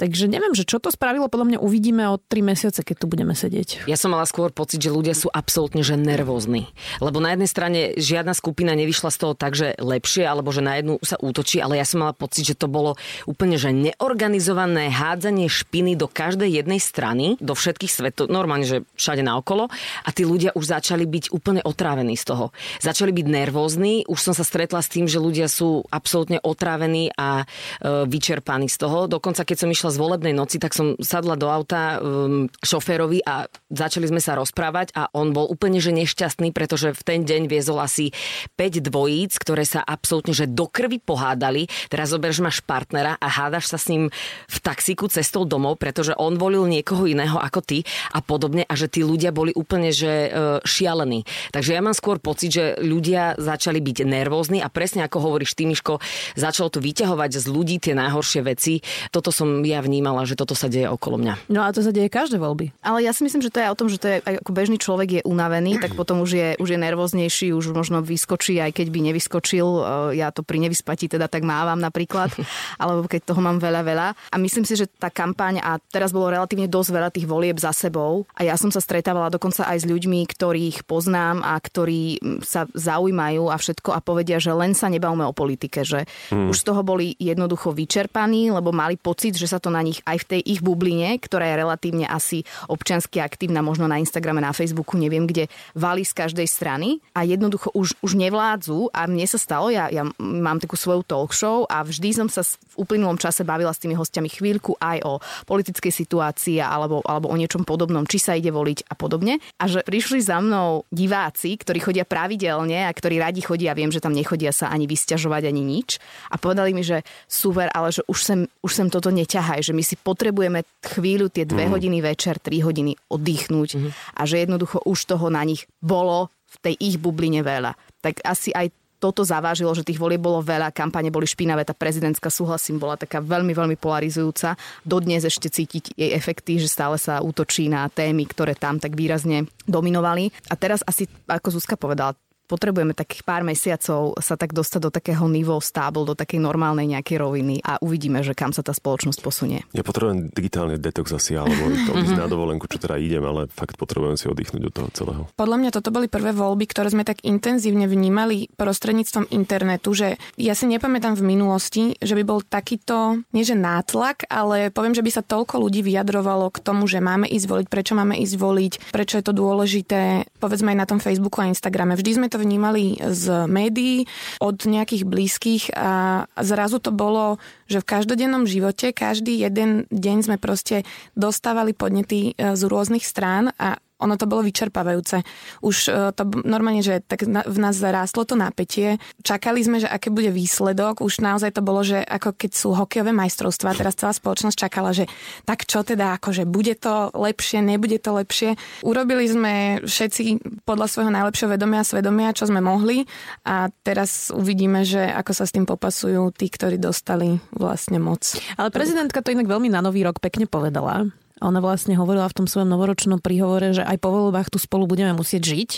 S3: Takže neviem, že čo to spravilo, podľa mňa uvidíme o 3 mesiace, keď tu budeme sedieť.
S2: Ja som mala skôr pocit, že ľudia sú absolútne že nervózni. Lebo na jednej strane žiadna skupina nevyšla z toho tak, že lepšie, alebo že na jednu sa útočí, ale ja som mala pocit, že to bolo úplne že neorganizované hádzanie špiny do každej jednej strany, do všetkých svetov, normálne, že všade naokolo. A tí ľudia už začali byť úplne otrávení z toho. Začali byť nervózni, už som sa stretla s tým, že ľudia sú absolútne otrávení a e, vyčerpaní z toho. Dokonca keď som išla z volebnej noci, tak som sadla do auta um, šoférovi a začali sme sa rozprávať a on bol úplne že nešťastný, pretože v ten deň viezol asi 5 dvojíc, ktoré sa absolútne že do krvi pohádali. Teraz zober, že máš partnera a hádaš sa s ním v taxíku cestou domov, pretože on volil niekoho iného ako ty a podobne a že tí ľudia boli úplne že uh, šialení. Takže ja mám skôr pocit, že ľudia začali byť nervózni a presne ako hovoríš ty, Miško, začalo to vyťahovať z ľudí tie najhoršie veci. Toto som ja vnímala, že toto sa deje okolo mňa.
S3: No a to sa deje každé voľby.
S4: Ale ja si myslím, že to je o tom, že to je ako bežný človek je unavený, tak potom už je, už je nervóznejší, už možno vyskočí, aj keď by nevyskočil. E, ja to pri nevyspatí teda tak mávam napríklad, alebo keď toho mám veľa, veľa. A myslím si, že tá kampaň, a teraz bolo relatívne dosť veľa tých volieb za sebou, a ja som sa stretávala dokonca aj s ľuďmi, ktorých poznám a ktorí sa zaujímajú a všetko a povedia, že len sa nebavme o politike, že hmm. už z toho boli jednoducho vyčerpaní, lebo mali pocit, že sa to na nich aj v tej ich bubline, ktorá je relatívne asi občiansky aktívna, možno na Instagrame, na Facebooku, neviem kde, valí z každej strany a jednoducho už, už nevládzu a mne sa stalo, ja, ja mám takú svoju talk show a vždy som sa v uplynulom čase bavila s tými hostiami chvíľku aj o politickej situácii alebo, alebo o niečom podobnom, či sa ide voliť a podobne. A že prišli za mnou diváci, ktorí chodia pravidelne a ktorí radi chodia, viem, že tam nechodia sa ani vysťažovať, ani nič. A povedali mi, že super, ale že už sem, už sem toto neťahaj, že my si potrebujeme chvíľu, tie dve mm. hodiny večer, tri hodiny oddychnúť mm. a že jednoducho už toho na nich bolo v tej ich bubline veľa. Tak asi aj toto zavážilo, že tých volieb bolo veľa, kampane boli špinavé, tá prezidentská súhlasím bola taká veľmi, veľmi polarizujúca. Dodnes ešte cítiť jej efekty, že stále sa útočí na témy, ktoré tam tak výrazne dominovali. A teraz asi, ako Zuzka povedala, potrebujeme takých pár mesiacov sa tak dostať do takého nivo stábl, do takej normálnej nejakej roviny a uvidíme, že kam sa tá spoločnosť posunie.
S5: Ja potrebujem digitálny detox asi, alebo to ísť na dovolenku, čo teda idem, ale fakt potrebujem si oddychnúť od toho celého.
S1: Podľa mňa toto boli prvé voľby, ktoré sme tak intenzívne vnímali prostredníctvom internetu, že ja si nepamätám v minulosti, že by bol takýto, nie že nátlak, ale poviem, že by sa toľko ľudí vyjadrovalo k tomu, že máme ísť voliť, prečo máme ísť voliť, prečo je to dôležité, povedzme aj na tom Facebooku a Instagrame. Vždy sme to vnímali z médií, od nejakých blízkych a zrazu to bolo, že v každodennom živote každý jeden deň sme proste dostávali podnety e, z rôznych strán a ono to bolo vyčerpávajúce. Už e, to normálne, že tak v nás zarástlo to napätie. Čakali sme, že aké bude výsledok. Už naozaj to bolo, že ako keď sú hokejové majstrovstvá, teraz celá spoločnosť čakala, že tak čo teda, akože bude to lepšie, nebude to lepšie. Urobili sme všetci podľa svojho najlepšieho vedomia a svedomia, čo sme mohli a teraz uvidíme, že ako sa s tým popasujú tí, ktorí dostali vlastne moc.
S3: Ale prezidentka to inak veľmi na nový rok pekne povedala, ona vlastne hovorila v tom svojom novoročnom príhovore, že aj po voľbách tu spolu budeme musieť žiť.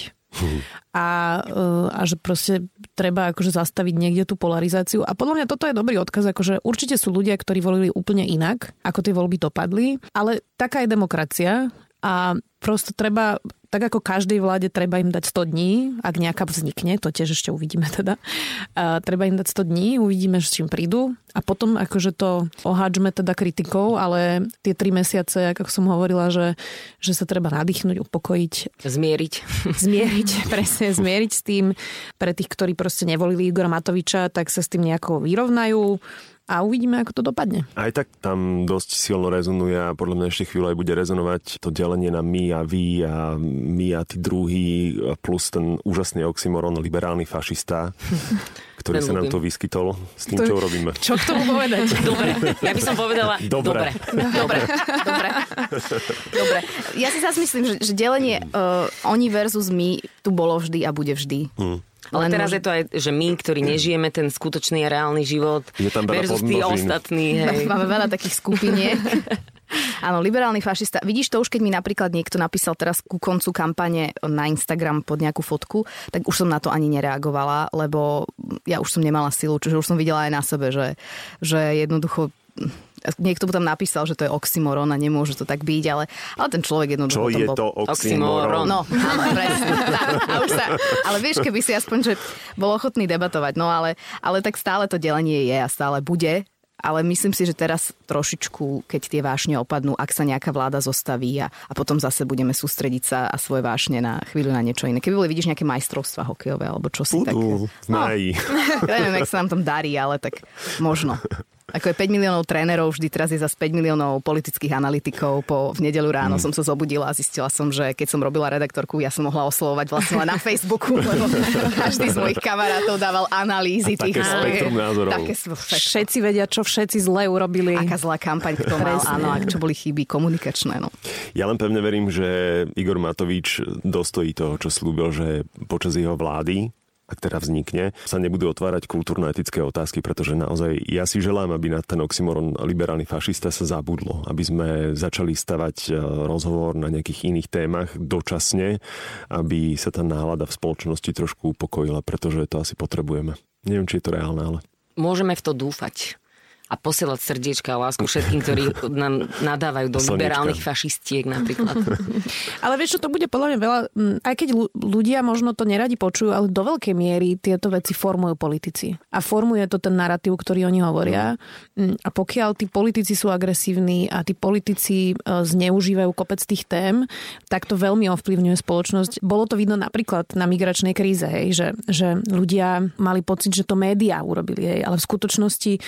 S3: A, eh, a že proste treba akože zastaviť niekde tú polarizáciu. A podľa mňa toto je dobrý odkaz, akože určite sú ľudia, ktorí volili úplne inak, ako tie voľby dopadli, ale taká je demokracia a proste treba tak ako každej vláde treba im dať 100 dní, ak nejaká vznikne, to tiež ešte uvidíme teda. A treba im dať 100 dní, uvidíme, s čím prídu a potom akože to oháčme teda kritikou, ale tie 3 mesiace, ako som hovorila, že, že sa treba nadýchnuť, upokojiť.
S2: Zmieriť.
S3: Zmieriť, presne, zmieriť s tým. Pre tých, ktorí proste nevolili Igora Matoviča, tak sa s tým nejako vyrovnajú a uvidíme, ako to dopadne.
S5: Aj tak tam dosť silno rezonuje a podľa mňa ešte chvíľu aj bude rezonovať to delenie na my a vy a my a tí druhí plus ten úžasný oxymoron liberálny fašista, ktorý sa nám to vyskytol s tým, to, čo robíme.
S3: Čo k tomu povedať?
S2: Dobre, ja by som povedala dobre.
S4: Dobre. Dobre. dobre. Ja si zase myslím, že, že delenie uh, oni versus my tu bolo vždy a bude vždy. Hmm.
S2: Ale teraz môže... je to aj, že my, ktorí nežijeme ten skutočný a reálny život
S5: je tam
S2: versus tí ostatní. Hej.
S4: Máme veľa takých skupiniek. Áno, liberálny fašista. Vidíš to už, keď mi napríklad niekto napísal teraz ku koncu kampane na Instagram pod nejakú fotku, tak už som na to ani nereagovala, lebo ja už som nemala silu, čiže už som videla aj na sebe, že, že jednoducho niekto mu tam napísal, že to je oxymoron a nemôže to tak byť, ale, ale ten človek jednoducho...
S5: Čo je bol... to oxymoron?
S4: No, áno, presne. a už sa, ale vieš, keby si aspoň, že bol ochotný debatovať, no ale, ale tak stále to delenie je a stále bude ale myslím si, že teraz trošičku, keď tie vášne opadnú, ak sa nejaká vláda zostaví a, a potom zase budeme sústrediť sa a svoje vášne na chvíľu na niečo iné. Keby boli, vidíš, nejaké majstrovstva hokejové alebo čo si tak...
S5: v máji.
S4: No, neviem, ak sa nám tam darí, ale tak možno. Ako je 5 miliónov trénerov, vždy teraz je zase 5 miliónov politických analytikov. Po, v nedelu ráno mm. som sa zobudila a zistila som, že keď som robila redaktorku, ja som mohla oslovovať vlastne len na Facebooku, lebo každý z mojich kamarátov dával analýzy
S5: a tých také názorov. Také
S3: všetci vedia, čo všetci zle urobili.
S4: Aká zlá kampaň kto mal, áno, a čo boli chyby komunikačné. No.
S5: Ja len pevne verím, že Igor Matovič dostojí toho, čo slúbil, že počas jeho vlády ak teda vznikne, sa nebudú otvárať kultúrno-etické otázky, pretože naozaj ja si želám, aby na ten oxymoron liberálny fašista sa zabudlo, aby sme začali stavať e, rozhovor na nejakých iných témach dočasne, aby sa tá nálada v spoločnosti trošku upokojila, pretože to asi potrebujeme. Neviem, či je to reálne, ale...
S2: Môžeme v to dúfať a posielať srdiečka a lásku všetkým, ktorí nám nadávajú do Slnečka. liberálnych fašistiek napríklad.
S3: ale vieš, čo to bude podľa mňa veľa, aj keď ľudia možno to neradi počujú, ale do veľkej miery tieto veci formujú politici. A formuje to ten narratív, ktorý oni hovoria. Mm. A pokiaľ tí politici sú agresívni a tí politici e, zneužívajú kopec tých tém, tak to veľmi ovplyvňuje spoločnosť. Bolo to vidno napríklad na migračnej kríze, hej, že, že ľudia mali pocit, že to médiá urobili, hej, ale v skutočnosti e,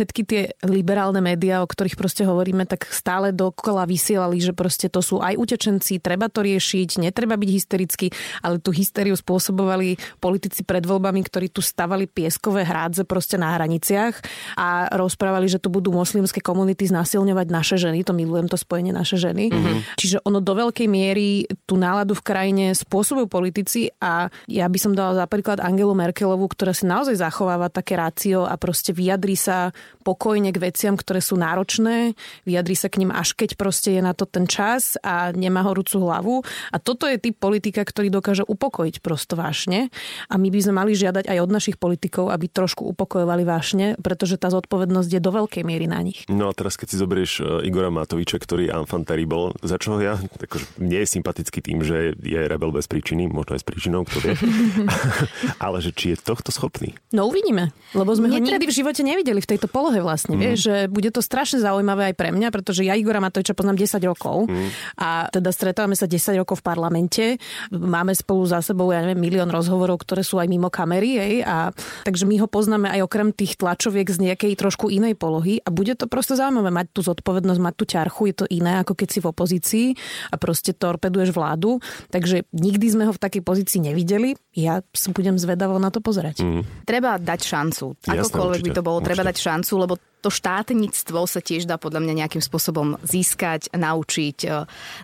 S3: všetky tie liberálne médiá, o ktorých proste hovoríme, tak stále dokola vysielali, že proste to sú aj utečenci, treba to riešiť, netreba byť hysterický, ale tú hysteriu spôsobovali politici pred voľbami, ktorí tu stavali pieskové hrádze proste na hraniciach a rozprávali, že tu budú moslimské komunity znasilňovať naše ženy, to milujem to spojenie naše ženy. Mm-hmm. Čiže ono do veľkej miery tú náladu v krajine spôsobujú politici a ja by som dala za príklad Angelu Merkelovú, ktorá si naozaj zachováva také rácio a proste vyjadrí sa pokojne k veciam, ktoré sú náročné, vyjadrí sa k ním až keď proste je na to ten čas a nemá horúcu hlavu. A toto je typ politika, ktorý dokáže upokojiť prosto vášne. A my by sme mali žiadať aj od našich politikov, aby trošku upokojovali vášne, pretože tá zodpovednosť je do veľkej miery na nich.
S5: No a teraz, keď si zoberieš e, Igora Matoviča, ktorý je terrible, za čo ja, akože nie je sympatický tým, že je rebel bez príčiny, možno aj s príčinou, kto vie. Ale že či je tohto schopný?
S3: No uvidíme, lebo sme Netreb... ho nikdy v živote nevideli v tejto polohe vlastne. Mm. Vieš, že bude to strašne zaujímavé aj pre mňa, pretože ja Igora Matoviča poznám 10 rokov mm. a teda stretávame sa 10 rokov v parlamente. Máme spolu za sebou, ja neviem, milión rozhovorov, ktoré sú aj mimo kamery. Hej, a, takže my ho poznáme aj okrem tých tlačoviek z nejakej trošku inej polohy a bude to proste zaujímavé mať tú zodpovednosť, mať tú ťarchu. Je to iné, ako keď si v opozícii a proste torpeduješ vládu. Takže nikdy sme ho v takej pozícii nevideli. Ja budem zvedavo na to pozerať. Mm.
S4: Treba dať šancu. Akokoľvek by to bolo, určite. treba dať šancu, lebo to štátnictvo sa tiež dá podľa mňa nejakým spôsobom získať, naučiť, e,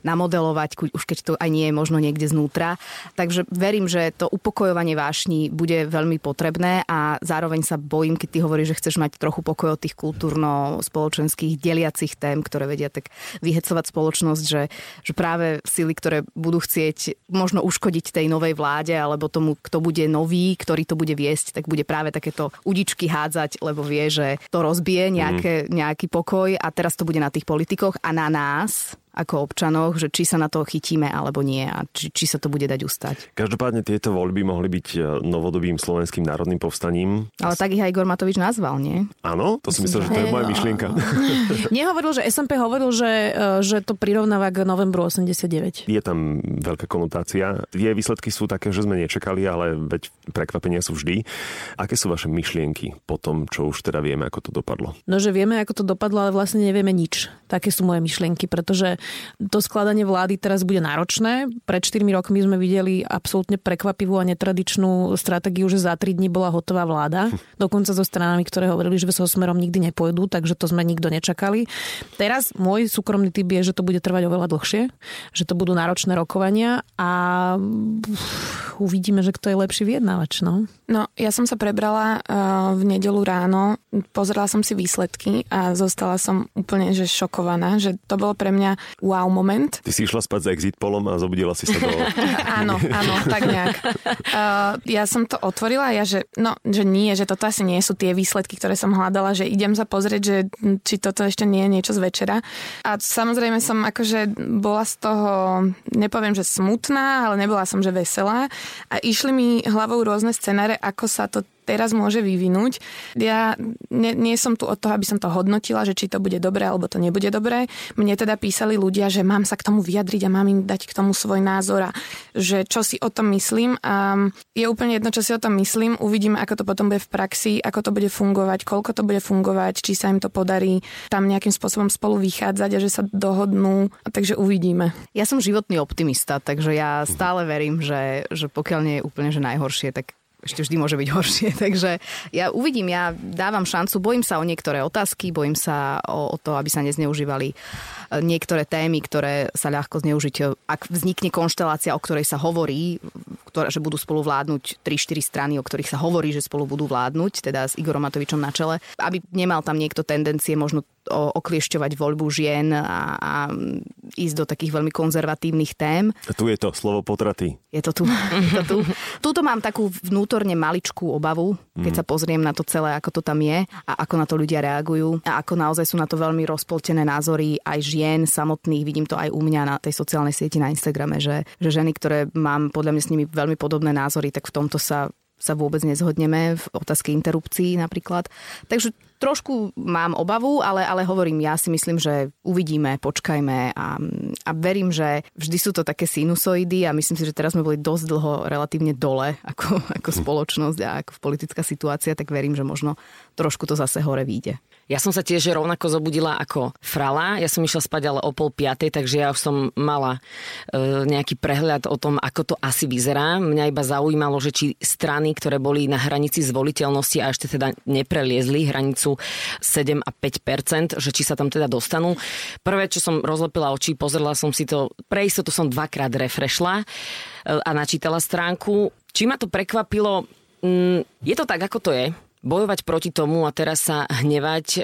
S4: namodelovať, už keď to aj nie je možno niekde znútra. Takže verím, že to upokojovanie vášni bude veľmi potrebné a zároveň sa bojím, keď ty hovoríš, že chceš mať trochu pokoj od tých kultúrno-spoločenských deliacich tém, ktoré vedia tak vyhecovať spoločnosť, že, že práve sily, ktoré budú chcieť možno uškodiť tej novej vláde alebo tomu, kto bude nový, ktorý to bude viesť, tak bude práve takéto udičky hádzať, lebo vie, že to rozbije nejaké, nejaký pokoj a teraz to bude na tých politikoch a na nás, ako občanoch, že či sa na to chytíme alebo nie a či, či sa to bude dať ustať.
S5: Každopádne tieto voľby mohli byť e, novodobým slovenským národným povstaním.
S4: Ale tak ich aj Igor Matovič nazval, nie?
S5: Áno, to si myslel, že to je moja myšlienka.
S3: Nehovoril, že SMP hovoril, že, e, že to prirovnáva k novembru 89.
S5: Je tam veľká konotácia. Tie výsledky sú také, že sme nečakali, ale veď prekvapenia sú vždy. Aké sú vaše myšlienky po tom, čo už teda vieme, ako to dopadlo?
S3: No, že vieme, ako to dopadlo, ale vlastne nevieme nič. Také sú moje myšlienky, pretože to skladanie vlády teraz bude náročné. Pred 4 rokmi sme videli absolútne prekvapivú a netradičnú stratégiu, že za 3 dní bola hotová vláda. Dokonca so stranami, ktoré hovorili, že so smerom nikdy nepôjdu, takže to sme nikto nečakali. Teraz môj súkromný typ je, že to bude trvať oveľa dlhšie, že to budú náročné rokovania a uvidíme, že kto je lepší vyjednávač. No,
S1: no ja som sa prebrala uh, v nedelu ráno, pozerala som si výsledky a zostala som úplne že šokovaná, že to bolo pre mňa wow moment.
S5: Ty si išla spať za exit polom a zobudila si sa do...
S1: áno, áno, tak nejak. Uh, ja som to otvorila a ja, že no, že nie, že toto asi nie sú tie výsledky, ktoré som hľadala, že idem sa pozrieť, že či toto ešte nie je niečo z večera. A samozrejme som akože bola z toho, nepoviem, že smutná, ale nebola som, že veselá. A išli mi hlavou rôzne scenáre, ako sa to teraz môže vyvinúť. Ja nie, nie som tu od toho, aby som to hodnotila, že či to bude dobré alebo to nebude dobré. Mne teda písali ľudia, že mám sa k tomu vyjadriť a mám im dať k tomu svoj názor a že čo si o tom myslím. A je úplne jedno, čo si o tom myslím. Uvidíme, ako to potom bude v praxi, ako to bude fungovať, koľko to bude fungovať, či sa im to podarí tam nejakým spôsobom spolu vychádzať a že sa dohodnú. A takže uvidíme.
S4: Ja som životný optimista, takže ja stále verím, že, že pokiaľ nie je úplne že najhoršie, tak ešte vždy môže byť horšie. Takže ja uvidím, ja dávam šancu, bojím sa o niektoré otázky, bojím sa o, o to, aby sa nezneužívali e, niektoré témy, ktoré sa ľahko zneužiť. Ak vznikne konštelácia, o ktorej sa hovorí, ktoré, že budú spolu vládnuť 3-4 strany, o ktorých sa hovorí, že spolu budú vládnuť, teda s Igorom Matovičom na čele, aby nemal tam niekto tendencie možno okliešťovať voľbu žien a, a ísť do takých veľmi konzervatívnych tém.
S5: A tu je to slovo potraty.
S4: Je to tu. Je to tu. Tuto mám takú vnútorne maličkú obavu, keď mm. sa pozriem na to celé, ako to tam je a ako na to ľudia reagujú a ako naozaj sú na to veľmi rozpoltené názory aj žien samotných. Vidím to aj u mňa na tej sociálnej sieti na Instagrame, že, že ženy, ktoré mám podľa mňa s nimi veľmi podobné názory, tak v tomto sa sa vôbec nezhodneme v otázke interrupcií napríklad. Takže trošku mám obavu, ale, ale hovorím, ja si myslím, že uvidíme, počkajme a, a verím, že vždy sú to také sinusoidy a myslím si, že teraz sme boli dosť dlho relatívne dole ako, ako spoločnosť a ako politická situácia, tak verím, že možno trošku to zase hore vyjde.
S2: Ja som sa tiež rovnako zobudila ako frala. Ja som išla spať ale o pol piatej, takže ja už som mala e, nejaký prehľad o tom, ako to asi vyzerá. Mňa iba zaujímalo, že či strany, ktoré boli na hranici zvoliteľnosti a ešte teda nepreliezli hranicu 7 a 5% že či sa tam teda dostanú. Prvé, čo som rozlepila oči, pozrela som si to, pre istotu som dvakrát refreshla e, a načítala stránku. Či ma to prekvapilo, mm, je to tak, ako to je bojovať proti tomu a teraz sa hnevať, e,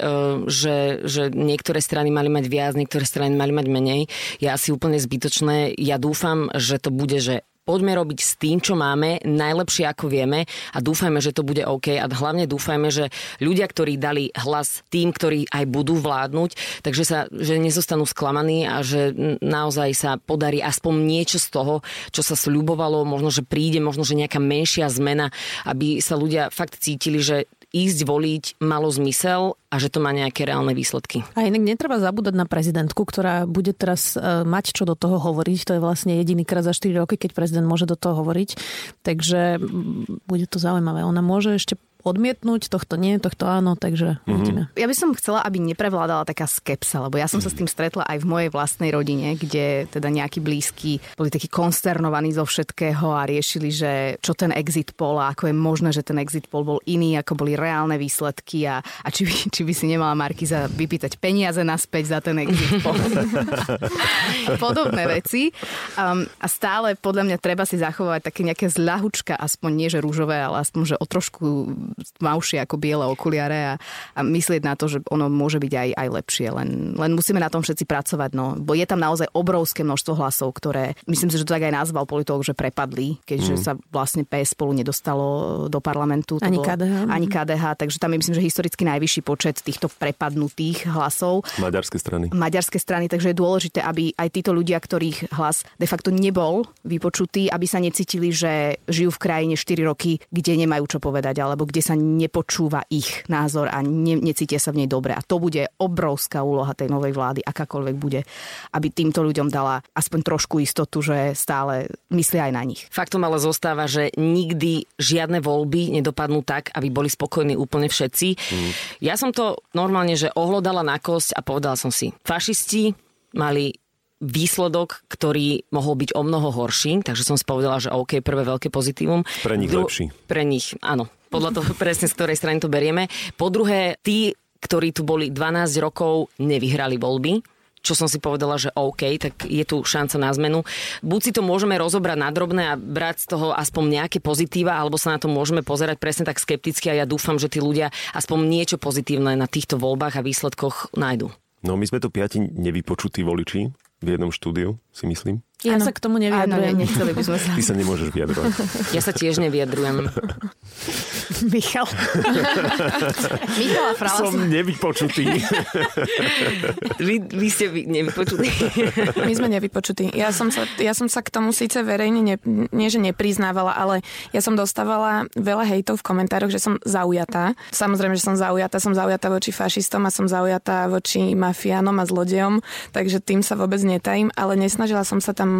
S2: že, že niektoré strany mali mať viac, niektoré strany mali mať menej, je asi úplne zbytočné. Ja dúfam, že to bude, že poďme robiť s tým, čo máme, najlepšie ako vieme a dúfajme, že to bude OK a hlavne dúfajme, že ľudia, ktorí dali hlas tým, ktorí aj budú vládnuť, takže sa, že nezostanú sklamaní a že naozaj sa podarí aspoň niečo z toho, čo sa sľubovalo, možno, že príde, možno, že nejaká menšia zmena, aby sa ľudia fakt cítili, že ísť voliť malo zmysel a že to má nejaké reálne výsledky.
S3: A inak netreba zabúdať na prezidentku, ktorá bude teraz e, mať čo do toho hovoriť. To je vlastne jediný krát za 4 roky, keď prezident môže do toho hovoriť. Takže bude to zaujímavé. Ona môže ešte odmietnúť, tohto nie, tohto áno, takže mm-hmm. uvidíme.
S4: Ja by som chcela, aby neprevládala taká skepsa, lebo ja som sa s tým stretla aj v mojej vlastnej rodine, kde teda nejakí blízky boli takí konsternovaní zo všetkého a riešili, že čo ten exit poll a ako je možné, že ten exit poll bol iný, ako boli reálne výsledky a, a či, by, či by si nemala Markiza vypýtať peniaze naspäť za ten exit poll. podobné veci. Um, a stále podľa mňa treba si zachovať také nejaké zľahučka, aspoň nie že rúžové, ale aspoň, že o trošku tmavšie ako biele okuliare a, a myslieť na to, že ono môže byť aj, aj lepšie. Len, len musíme na tom všetci pracovať. No. Bo je tam naozaj obrovské množstvo hlasov, ktoré, myslím si, že to tak aj nazval politolog, že prepadli, keďže mm. sa vlastne PS spolu nedostalo do parlamentu.
S3: To ani bolo, KDH.
S4: Ani KDH, takže tam je myslím, že historicky najvyšší počet týchto prepadnutých hlasov.
S5: Maďarské strany.
S4: Maďarské strany, takže je dôležité, aby aj títo ľudia, ktorých hlas de facto nebol vypočutý, aby sa necítili, že žijú v krajine 4 roky, kde nemajú čo povedať, alebo kde sa nepočúva ich názor a ne, necítia sa v nej dobre. A to bude obrovská úloha tej novej vlády, akákoľvek bude, aby týmto ľuďom dala aspoň trošku istotu, že stále myslia aj na nich.
S2: Faktom ale zostáva, že nikdy žiadne voľby nedopadnú tak, aby boli spokojní úplne všetci. Mm. Ja som to normálne, že ohlodala na kosť a povedala som si, fašisti mali výsledok, ktorý mohol byť o mnoho horší, takže som si povedala, že OK, prvé veľké pozitívum.
S5: Pre nich Dru- lepší.
S2: Pre nich, áno. Podľa toho presne, z ktorej strany to berieme. Po druhé, tí, ktorí tu boli 12 rokov, nevyhrali voľby čo som si povedala, že OK, tak je tu šanca na zmenu. Buď si to môžeme rozobrať na drobné a brať z toho aspoň nejaké pozitíva, alebo sa na to môžeme pozerať presne tak skepticky a ja dúfam, že tí ľudia aspoň niečo pozitívne na týchto voľbách a výsledkoch nájdu.
S5: No my sme tu piati nevypočutí voliči v jednom štúdiu, si myslím.
S3: Ja ano. sa k tomu nevyjadrujem.
S4: Áno, nechceli by sme sa.
S5: Ty sa nemôžeš vyjadrovať.
S2: Ja sa tiež nevyjadrujem.
S3: Michal.
S4: Michal a Frala.
S5: Som nevypočutý.
S2: vy, vy ste vy, nevypočutí.
S1: My sme nevypočutí. Ja som sa, ja som sa k tomu síce verejne, ne, nie že nepriznávala, ale ja som dostávala veľa hejtov v komentároch, že som zaujatá. Samozrejme, že som zaujatá. Som zaujatá voči fašistom a som zaujatá voči mafiánom a zlodejom, takže tým sa vôbec netajím, ale nesnažila som sa tam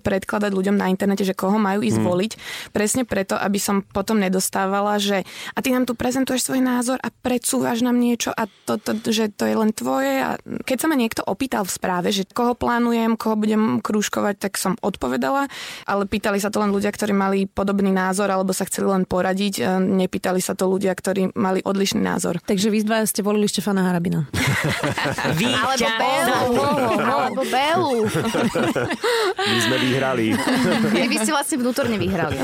S1: predkladať ľuďom na internete, že koho majú ísť hmm. voliť. Presne preto, aby som potom nedostávala, že a ty nám tu prezentuješ svoj názor a predsúvaš nám niečo a to, to, že to je len tvoje. A keď sa ma niekto opýtal v správe, že koho plánujem, koho budem krúžkovať, tak som odpovedala, ale pýtali sa to len ľudia, ktorí mali podobný názor alebo sa chceli len poradiť. Nepýtali sa to ľudia, ktorí mali odlišný názor.
S3: Takže vy dva ste volili Štefana Harabina.
S4: alebo Belu. Alebo Belu.
S5: My sme vyhrali.
S4: Vy ste vlastne vnútorne vyhrali.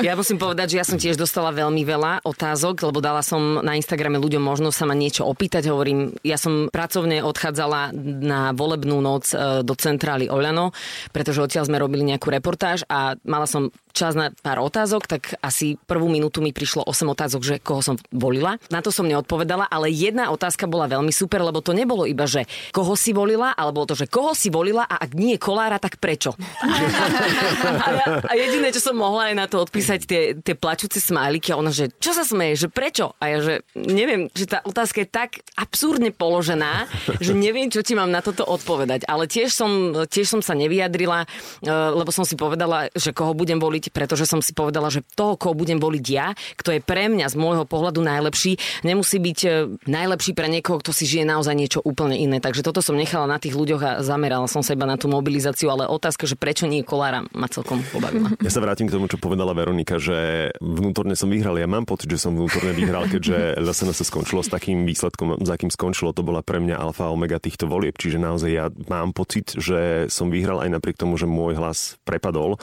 S2: Ja musím povedať, že ja som tiež dostala veľmi veľa otázok, lebo dala som na Instagrame ľuďom možnosť sa ma niečo opýtať. Hovorím, ja som pracovne odchádzala na volebnú noc e, do centrály Oľano, pretože odtiaľ sme robili nejakú reportáž a mala som čas na pár otázok, tak asi prvú minútu mi prišlo 8 otázok, že koho som volila. Na to som neodpovedala, ale jedna otázka bola veľmi super, lebo to nebolo iba, že koho si volila, ale bolo to, že koho si volila a ak nie Kolára, tak prečo? Ja, a jediné, čo som mohla je na to odpísať tie, tie plačúce smajliky ona, že čo čo sa smeješ, že prečo? A ja, že neviem, že tá otázka je tak absurdne položená, že neviem, čo ti mám na toto odpovedať. Ale tiež som, tiež som sa nevyjadrila, eh, lebo som si povedala, že koho budem voliť, pretože som si povedala, že toho, koho budem voliť ja, kto je pre mňa z môjho pohľadu najlepší, nemusí byť eh, najlepší pre niekoho, kto si žije naozaj niečo úplne iné. Takže toto som nechala na tých ľuďoch a zamerala som sa iba na tú mobilizáciu, ale otázka, že prečo nie Kolára, ma celkom pobavila.
S5: Ja sa vrátim k tomu, čo povedala Veronika, že vnútorne som vyhral. Ja mám pocit, že som vnútorne vyhral, keďže zase sa skončilo s takým výsledkom, za akým skončilo, to bola pre mňa alfa a omega týchto volieb. Čiže naozaj ja mám pocit, že som vyhral aj napriek tomu, že môj hlas prepadol.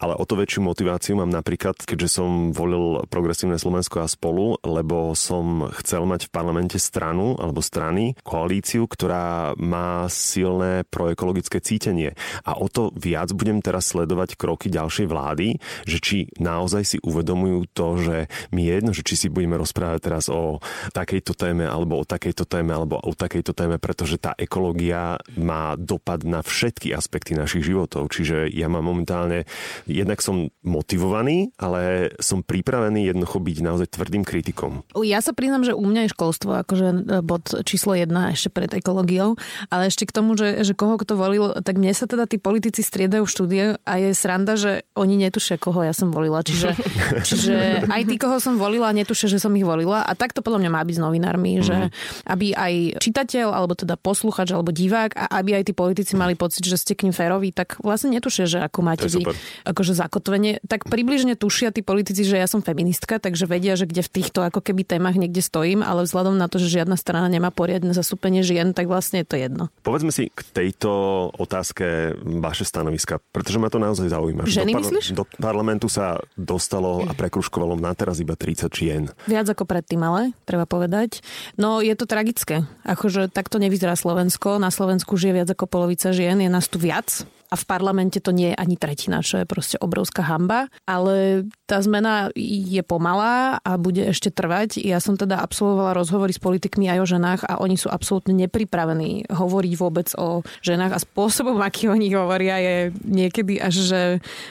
S5: Ale o to väčšiu motiváciu mám napríklad, keďže som volil Progresívne Slovensko a spolu, lebo som chcel mať v parlamente stranu alebo strany, koalíciu, ktorá má silné proekologické cítenie. A o to viac budem teraz sledovať kroky ďalšej vlády, že či naozaj si uvedomujú to, že mi je jedno, že či si budeme rozprávať teraz o takejto téme alebo o takejto téme alebo o takejto téme, pretože tá ekológia má dopad na všetky aspekty našich životov. Čiže ja mám momentálne, jednak som motivovaný, ale som pripravený jednoducho byť naozaj tvrdým kritikom.
S3: Ja sa priznám, že u mňa je školstvo akože e, bod číslo jedna ešte pred ekológiou, ale ešte k tomu, že, že koho kto volil, tak mne sa teda tí politici striedajú v štúdie a je sranda, že oni netušia, koho ja som volila. Čiže, čiže aj tí, koho som volila, netušia, že som ich volila. A takto podľa mňa má byť s novinármi, mm. že mhm. aby aj čitateľ, alebo teda posluchač, alebo divák, a aby aj tí politici mali pocit, že ste k ním féroví, tak vlastne netušia, že ako máte vy akože zakotvenie. Tak približne tušia tí politici, že ja som feministka, takže vedia, že kde v týchto ako keby témach niekde stojím, ale vzhľadom na to, že žiadna strana nemá poriadne zastúpenie žien, tak vlastne je to jedno.
S5: Povedzme si k tejto otázke vaše stanoviska, pretože ma to naozaj zaujíma.
S3: Ženy do, myslíš?
S5: Do parlamentu sa dostalo a prekruškovalo na teraz iba 30 žien.
S3: Viac ako predtým, ale treba povedať. No je to tragické. Akože takto nevyzerá Slovensko. Na Slovensku žije viac ako polovica žien, je nás tu viac a v parlamente to nie je ani tretina, čo je proste obrovská hamba. Ale tá zmena je pomalá a bude ešte trvať. Ja som teda absolvovala rozhovory s politikmi aj o ženách a oni sú absolútne nepripravení hovoriť vôbec o ženách a spôsobom, aký oni hovoria, je niekedy až, že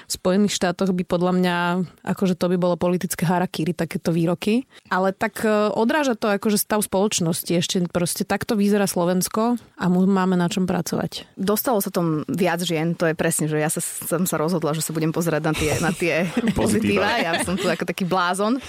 S3: v Spojených štátoch by podľa mňa, akože to by bolo politické harakiri, takéto výroky. Ale tak e, odráža to akože stav spoločnosti. Ešte proste takto vyzerá Slovensko a máme na čom pracovať.
S4: Dostalo sa tom viac žien fajn, to je presne, že ja sa, som sa rozhodla, že sa budem pozerať na tie, na tie pozitíva. Ja som tu ako taký blázon,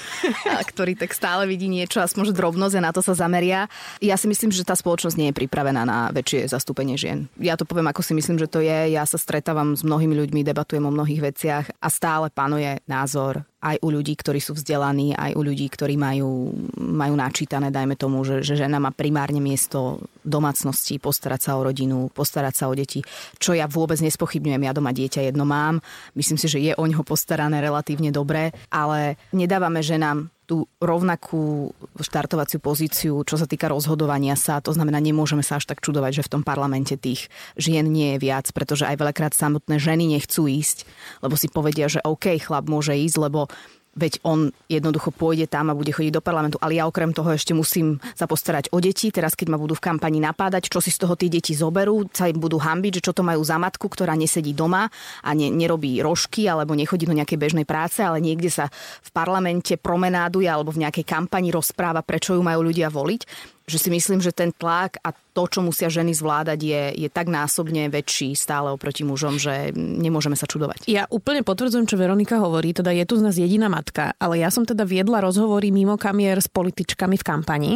S4: ktorý tak stále vidí niečo, aspoň drobnosť a na to sa zameria. Ja si myslím, že tá spoločnosť nie je pripravená na väčšie zastúpenie žien. Ja to poviem, ako si myslím, že to je. Ja sa stretávam s mnohými ľuďmi, debatujem o mnohých veciach a stále panuje názor aj u ľudí, ktorí sú vzdelaní, aj u ľudí, ktorí majú, majú načítané, dajme tomu, že, že žena má primárne miesto domácnosti, postarať sa o rodinu, postarať sa o deti, čo ja vôbec nespochybňujem. Ja doma dieťa jedno mám, myslím si, že je o ňoho postarané relatívne dobre, ale nedávame ženám tú rovnakú štartovaciu pozíciu, čo sa týka rozhodovania sa. To znamená, nemôžeme sa až tak čudovať, že v tom parlamente tých žien nie je viac, pretože aj veľakrát samotné ženy nechcú ísť, lebo si povedia, že OK, chlap môže ísť, lebo veď on jednoducho pôjde tam a bude chodiť do parlamentu, ale ja okrem toho ešte musím sa postarať o deti. Teraz, keď ma budú v kampani napádať, čo si z toho tí deti zoberú, sa im budú hambiť, že čo to majú za matku, ktorá nesedí doma a ne, nerobí rožky alebo nechodí do nejakej bežnej práce, ale niekde sa v parlamente promenáduje alebo v nejakej kampani rozpráva, prečo ju majú ľudia voliť že si myslím, že ten tlak a to, čo musia ženy zvládať, je, je tak násobne väčší stále oproti mužom, že nemôžeme sa čudovať.
S3: Ja úplne potvrdzujem, čo Veronika hovorí, teda je tu z nás jediná matka, ale ja som teda viedla rozhovory mimo kamier s političkami v kampani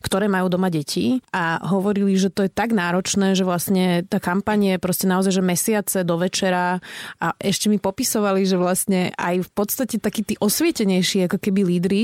S3: ktoré majú doma deti a hovorili, že to je tak náročné, že vlastne tá kampaň je proste naozaj, že mesiace do večera a ešte mi popisovali, že vlastne aj v podstate takí tí osvietenejší ako keby lídry,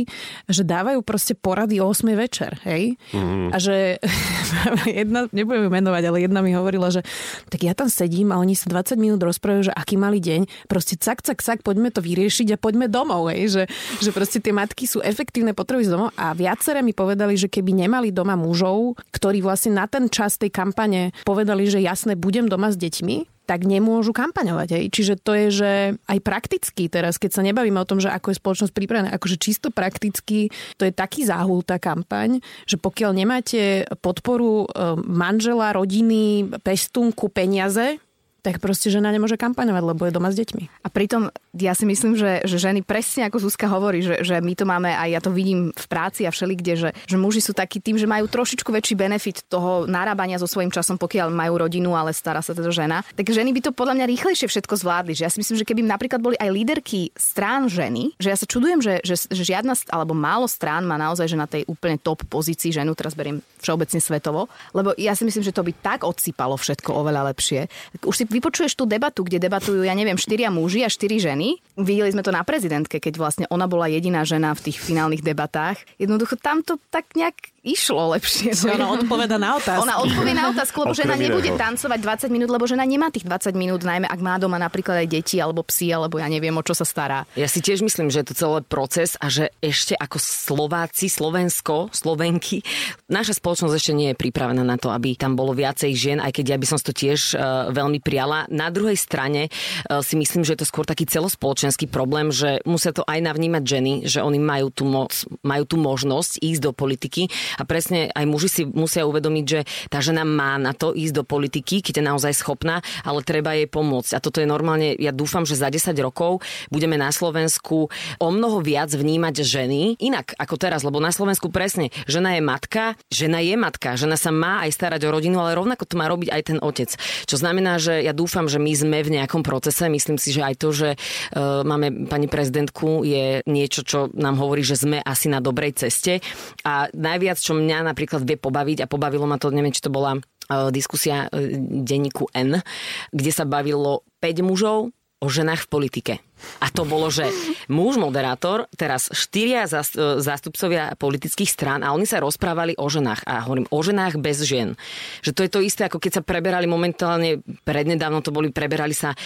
S3: že dávajú proste porady o 8 večer, hej? Mm-hmm. A že jedna, nebudem ju menovať, ale jedna mi hovorila, že tak ja tam sedím a oni sa 20 minút rozprávajú, že aký mali deň, proste cak, cak, cak, poďme to vyriešiť a poďme domov, hej? Že, že proste tie matky sú efektívne, potrebujú domov a viaceré mi povedali, že keď keby nemali doma mužov, ktorí vlastne na ten čas tej kampane povedali, že jasne, budem doma s deťmi, tak nemôžu kampaňovať. Hej. Čiže to je, že aj prakticky teraz, keď sa nebavíme o tom, že ako je spoločnosť pripravená, akože čisto prakticky, to je taký záhul tá kampaň, že pokiaľ nemáte podporu e, manžela, rodiny, pestunku, peniaze, tak proste žena nemôže kampaňovať, lebo je doma s deťmi.
S4: A pritom ja si myslím, že, že ženy presne ako Zuzka hovorí, že, že my to máme, aj ja to vidím v práci a všelikde, že, že muži sú takí tým, že majú trošičku väčší benefit toho narábania so svojím časom, pokiaľ majú rodinu, ale stará sa teda žena. Tak ženy by to podľa mňa rýchlejšie všetko zvládli. Že ja si myslím, že keby napríklad boli aj líderky strán ženy, že ja sa čudujem, že, že, že žiadna alebo málo strán má naozaj že na tej úplne top pozícii ženu, teraz beriem všeobecne svetovo, lebo ja si myslím, že to by tak odsypalo všetko oveľa lepšie. Už si vypočuješ tú debatu, kde debatujú, ja neviem, štyria muži a štyri ženy. Videli sme to na prezidentke, keď vlastne ona bola jediná žena v tých finálnych debatách. Jednoducho tam to tak nejak išlo lepšie.
S3: Si ona odpoveda na otázku.
S4: Ona odpovie na otázku, lebo žena nebude tancovať 20 minút, lebo žena nemá tých 20 minút, najmä ak má doma napríklad aj deti alebo psy, alebo ja neviem, o čo sa stará.
S2: Ja si tiež myslím, že je to celé proces a že ešte ako Slováci, Slovensko, Slovenky, naša spoločnosť ešte nie je pripravená na to, aby tam bolo viacej žien, aj keď ja by som to tiež uh, veľmi priala. Na druhej strane uh, si myslím, že je to skôr taký celospoločenský problém, že musia to aj navnímať ženy, že oni majú tú moc, majú tú možnosť ísť do politiky a presne aj muži si musia uvedomiť, že tá žena má na to ísť do politiky, keď je naozaj schopná, ale treba jej pomôcť. A toto je normálne, ja dúfam, že za 10 rokov budeme na Slovensku o mnoho viac vnímať ženy inak ako teraz, lebo na Slovensku presne žena je matka, žena je matka, žena sa má aj starať o rodinu, ale rovnako to má robiť aj ten otec. Čo znamená, že ja dúfam, že my sme v nejakom procese, myslím si, že aj to, že uh, máme pani prezidentku je niečo, čo nám hovorí, že sme asi na dobrej ceste. A najviac, čo mňa napríklad vie pobaviť a pobavilo ma to, neviem, či to bola uh, diskusia uh, denníku N, kde sa bavilo 5 mužov o ženách v politike. A to bolo, že muž moderátor, teraz štyria zas- e, zástupcovia politických strán a oni sa rozprávali o ženách. A hovorím, o ženách bez žien. Že to je to isté, ako keď sa preberali momentálne, prednedávno to boli, preberali sa e,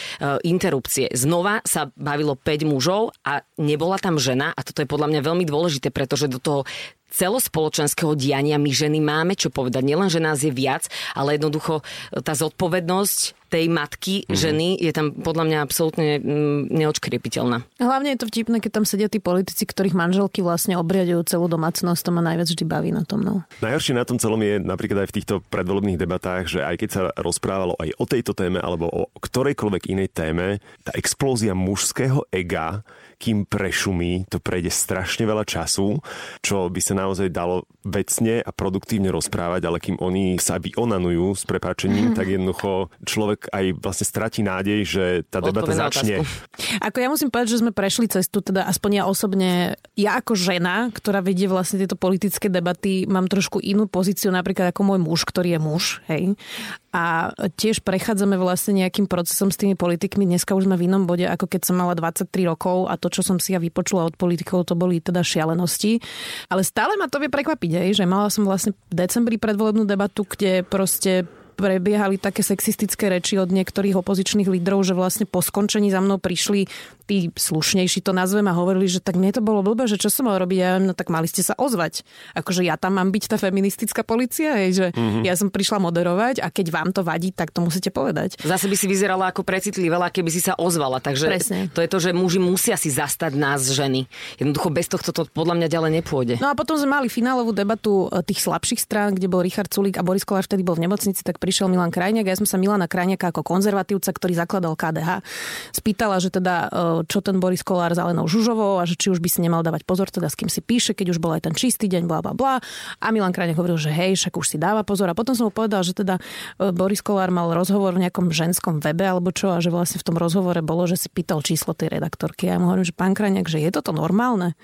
S2: interrupcie. Znova sa bavilo 5 mužov a nebola tam žena a toto je podľa mňa veľmi dôležité, pretože do toho celospoločenského diania my ženy máme čo povedať. Nielen, že nás je viac, ale jednoducho e, tá zodpovednosť tej matky, mm-hmm. ženy je tam podľa mňa absolútne mm, neočkriepiteľná.
S3: Hlavne je to vtipné, keď tam sedia tí politici, ktorých manželky vlastne obriadujú celú domácnosť, to ma najviac vždy baví na tom. No.
S5: Najhoršie na tom celom je napríklad aj v týchto predvolebných debatách, že aj keď sa rozprávalo aj o tejto téme alebo o ktorejkoľvek inej téme, tá explózia mužského ega, kým prešumí, to prejde strašne veľa času, čo by sa naozaj dalo vecne a produktívne rozprávať, ale kým oni sa vyonanujú s prepáčením, tak jednoducho človek aj vlastne stratí nádej, že tá debata začne.
S2: otázku.
S3: Ako ja musím povedať, že sme prešli cestu, teda aspoň ja osobne, ja ako žena, ktorá vedie vlastne tieto politické debaty, mám trošku inú pozíciu napríklad ako môj muž, ktorý je muž, hej. A tiež prechádzame vlastne nejakým procesom s tými politikmi. Dneska už sme v inom bode, ako keď som mala 23 rokov a to, čo som si ja vypočula od politikov, to boli teda šialenosti. Ale stále ma to vie prekvapiť, hej, že mala som vlastne v decembri predvolebnú debatu, kde proste prebiehali také sexistické reči od niektorých opozičných lídrov, že vlastne po skončení za mnou prišli tí slušnejší to nazvem a hovorili, že tak mne to bolo blbé, že čo som mal robiť, ja no tak mali ste sa ozvať. Akože ja tam mám byť tá feministická policia, hej, že mm-hmm. ja som prišla moderovať a keď vám to vadí, tak to musíte povedať.
S2: Zase by si vyzerala ako precitlivela, keby si sa ozvala. Takže
S3: Presne.
S2: to je to, že muži musia si zastať nás ženy. Jednoducho bez tohto to podľa mňa ďalej nepôjde.
S3: No a potom sme mali finálovú debatu e, tých slabších strán, kde bol Richard Sulík a Boris Kolár vtedy bol v nemocnici, tak prišiel Milan Krajniak. Ja som sa Milana Krajniaka ako konzervatívca, ktorý zakladal KDH, spýtala, že teda e, čo ten Boris Kolár s Alenou Žužovou a že či už by si nemal dávať pozor, teda s kým si píše, keď už bol aj ten čistý deň, bla bla bla. A Milan Krajniak hovoril, že hej, však už si dáva pozor. A potom som mu povedal, že teda e, Boris Kolár mal rozhovor v nejakom ženskom webe alebo čo a že vlastne v tom rozhovore bolo, že si pýtal číslo tej redaktorky. A ja mu hovorím, že pán Krajniak, že je toto normálne?